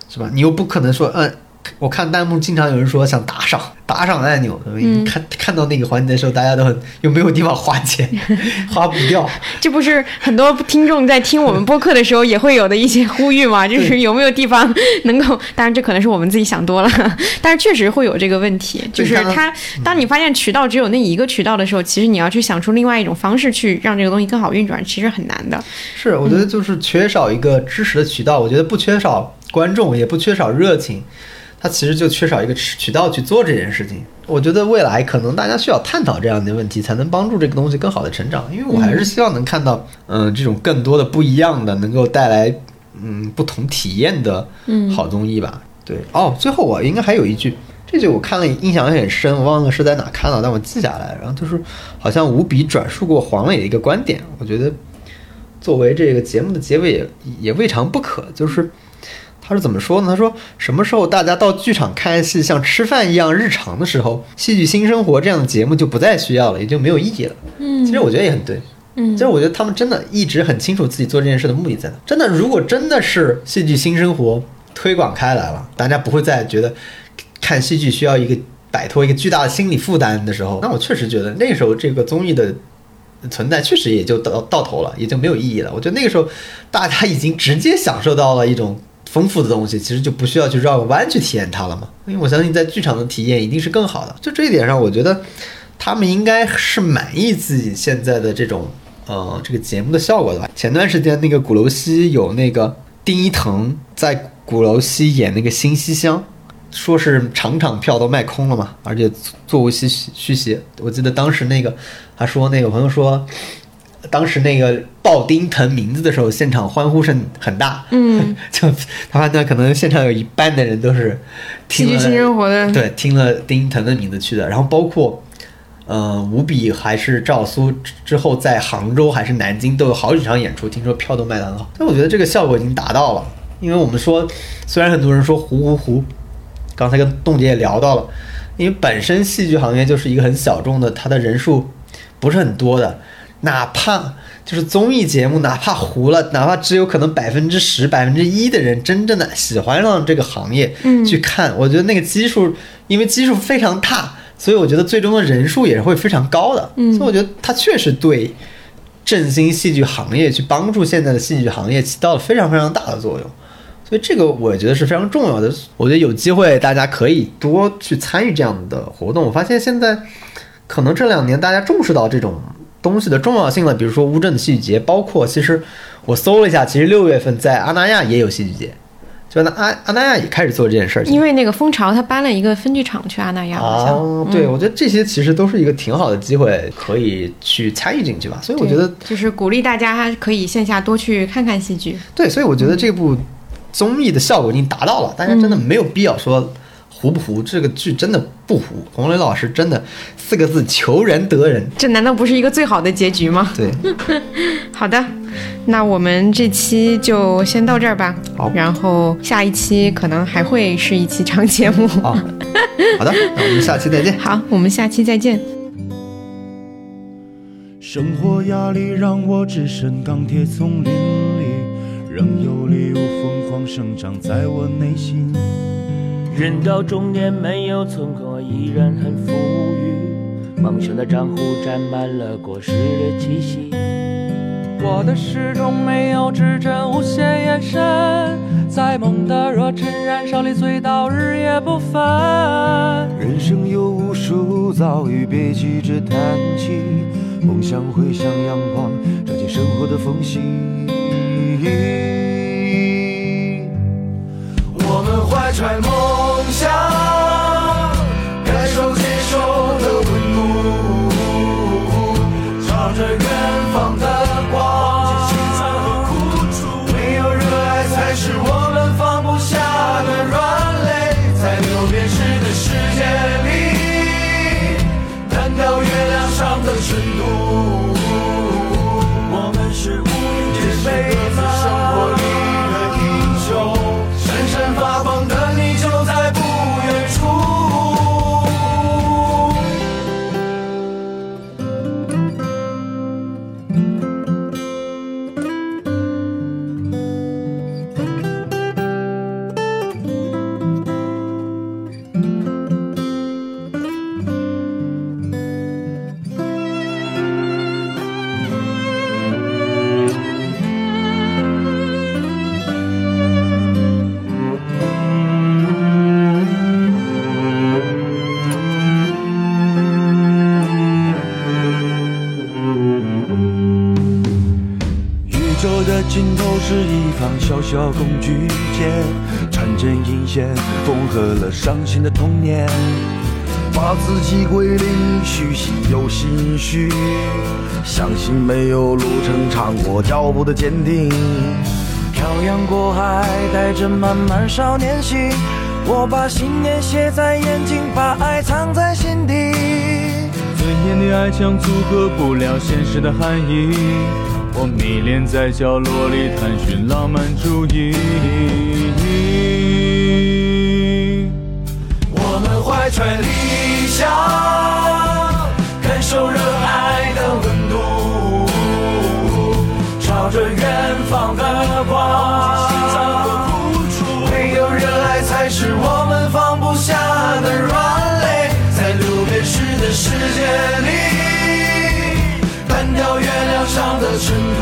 [SPEAKER 3] 是吧？你又不可能说，嗯，我看弹幕经常有人说想打赏，打赏按钮，
[SPEAKER 2] 嗯
[SPEAKER 3] 看看到那个环节的时候，大家都很又没有地方花钱，[laughs] 花不掉。
[SPEAKER 2] 这不是很多听众在听我们播客的时候也会有的一些呼吁吗？就是有没有地方能够，当然这可能是我们自己想多了，[laughs] 但是确实会有这个问题。就是
[SPEAKER 3] 对
[SPEAKER 2] 它，当你发现渠道只有那一个渠道的时候，其实你要去想出另外一种方式去让这个东西更好运转，其实很难的。
[SPEAKER 3] 是，我觉得就是缺少一个支持的渠道。我觉得不缺少观众，也不缺少热情，它其实就缺少一个渠渠道去做这件事情。我觉得未来可能大家需要探讨这样的问题，才能帮助这个东西更好的成长。因为我还是希望能看到，嗯、这种更多的不一样的，能够带来嗯不同体验的好综艺吧。对，哦，最后我应该还有一句。这句我看了，印象也很深，我忘了是在哪看到，但我记下来。然后就是好像无比转述过黄磊的一个观点，我觉得作为这个节目的结尾也也未尝不可。就是他是怎么说呢？他说什么时候大家到剧场看戏像吃饭一样日常的时候，戏剧新生活这样的节目就不再需要了，也就没有意义了。嗯，其实我觉得也很对。
[SPEAKER 2] 嗯
[SPEAKER 3] 其实我觉得他们真的一直很清楚自己做这件事的目的在哪。真的，如果真的是戏剧新生活推广开来了，大家不会再觉得看戏剧需要一个摆脱一个巨大的心理负担的时候，那我确实觉得那时候这个综艺的存在确实也就到到头了，也就没有意义了。我觉得那个时候大家已经直接享受到了一种丰富的东西，其实就不需要去绕个弯去体验它了嘛。因为我相信在剧场的体验一定是更好的。就这一点上，我觉得他们应该是满意自己现在的这种呃这个节目的效果的吧。前段时间那个鼓楼西有那个丁一腾在鼓楼西演那个新西厢。说是场场票都卖空了嘛，而且座无虚虚席。我记得当时那个他说那个朋友说，当时那个报丁腾名字的时候，现场欢呼声很大。
[SPEAKER 2] 嗯，[laughs]
[SPEAKER 3] 就他判断可能现场有一半的人都是听了
[SPEAKER 2] 新生活的
[SPEAKER 3] 对听了丁腾的名字去的，然后包括。呃，吴比还是赵苏之之后，在杭州还是南京都有好几场演出，听说票都卖得很好。但我觉得这个效果已经达到了。因为我们说，虽然很多人说糊糊糊，刚才跟冻姐也聊到了，因为本身戏剧行业就是一个很小众的，它的人数不是很多的，哪怕就是综艺节目，哪怕糊了，哪怕只有可能百分之十、百分之一的人真正的喜欢上这个行业，
[SPEAKER 2] 嗯
[SPEAKER 3] 去看，我觉得那个基数，因为基数非常大，所以我觉得最终的人数也是会非常高的，
[SPEAKER 2] 嗯
[SPEAKER 3] 所以我觉得它确实对振兴戏剧行业，去帮助现在的戏剧行业起到了非常非常大的作用。所以这个我觉得是非常重要的。我觉得有机会大家可以多去参与这样的活动。我发现现在可能这两年大家重视到这种东西的重要性了，比如说乌镇的戏剧节，包括其实我搜了一下，其实六月份在阿那亚也有戏剧节，就那阿阿那亚也开始做这件事儿情。
[SPEAKER 2] 因为那个蜂巢他搬了一个分剧场去阿那亚，好像。
[SPEAKER 3] 哦，对，我觉得这些其实都是一个挺好的机会，可以去参与进去吧。所以我觉得
[SPEAKER 2] 就是鼓励大家可以线下多去看看戏剧。
[SPEAKER 3] 对，所以我觉得这部综艺的效果已经达到了，大家真的没有必要说糊不糊，这个剧真的不糊。洪磊老师真的四个字：求人得人。
[SPEAKER 2] 这难道不是一个最好的结局吗？
[SPEAKER 3] 对，[laughs]
[SPEAKER 2] 好的，那我们这期就先到这儿吧。
[SPEAKER 3] 好
[SPEAKER 2] 然后下一期可能还会是一期长节目。
[SPEAKER 3] 好，好的，那我们下期再见。
[SPEAKER 2] 好，我们下期再见。
[SPEAKER 1] 生活压力让我置身钢铁丛林里，仍有理由疯狂生长在我内心。
[SPEAKER 4] 人到中年没有存款，依然很富裕。梦想的账户沾满了果实的气息。
[SPEAKER 5] 我的诗中没有指针，无限延伸，在梦的热忱燃烧里醉倒，日夜不分。
[SPEAKER 1] 人生有无数遭遇，别急着叹气，梦想会像阳光照进生活的缝隙。我们怀揣梦想，着远方的小
[SPEAKER 6] 小工具间，穿针引线，缝合了伤心的童年，把自己归零，虚心又心虚，相信没有路程长过脚步的坚定。
[SPEAKER 1] 漂洋过海，带着满满少年心，我把信念写在眼睛，把爱藏在心底。
[SPEAKER 5] 尊严的爱墙阻隔不了现实的含义，我迷恋在角落里探寻浪漫主义。
[SPEAKER 1] 我们怀揣理想，感受热爱的温度，朝着远方的光。唯有热爱才是我们放不下的软肋，在流变时的世界里，上的尘土。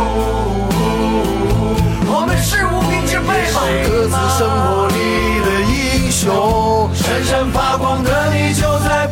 [SPEAKER 1] 我们是无名之辈吗？各自生活里的英雄，闪闪发光的你就在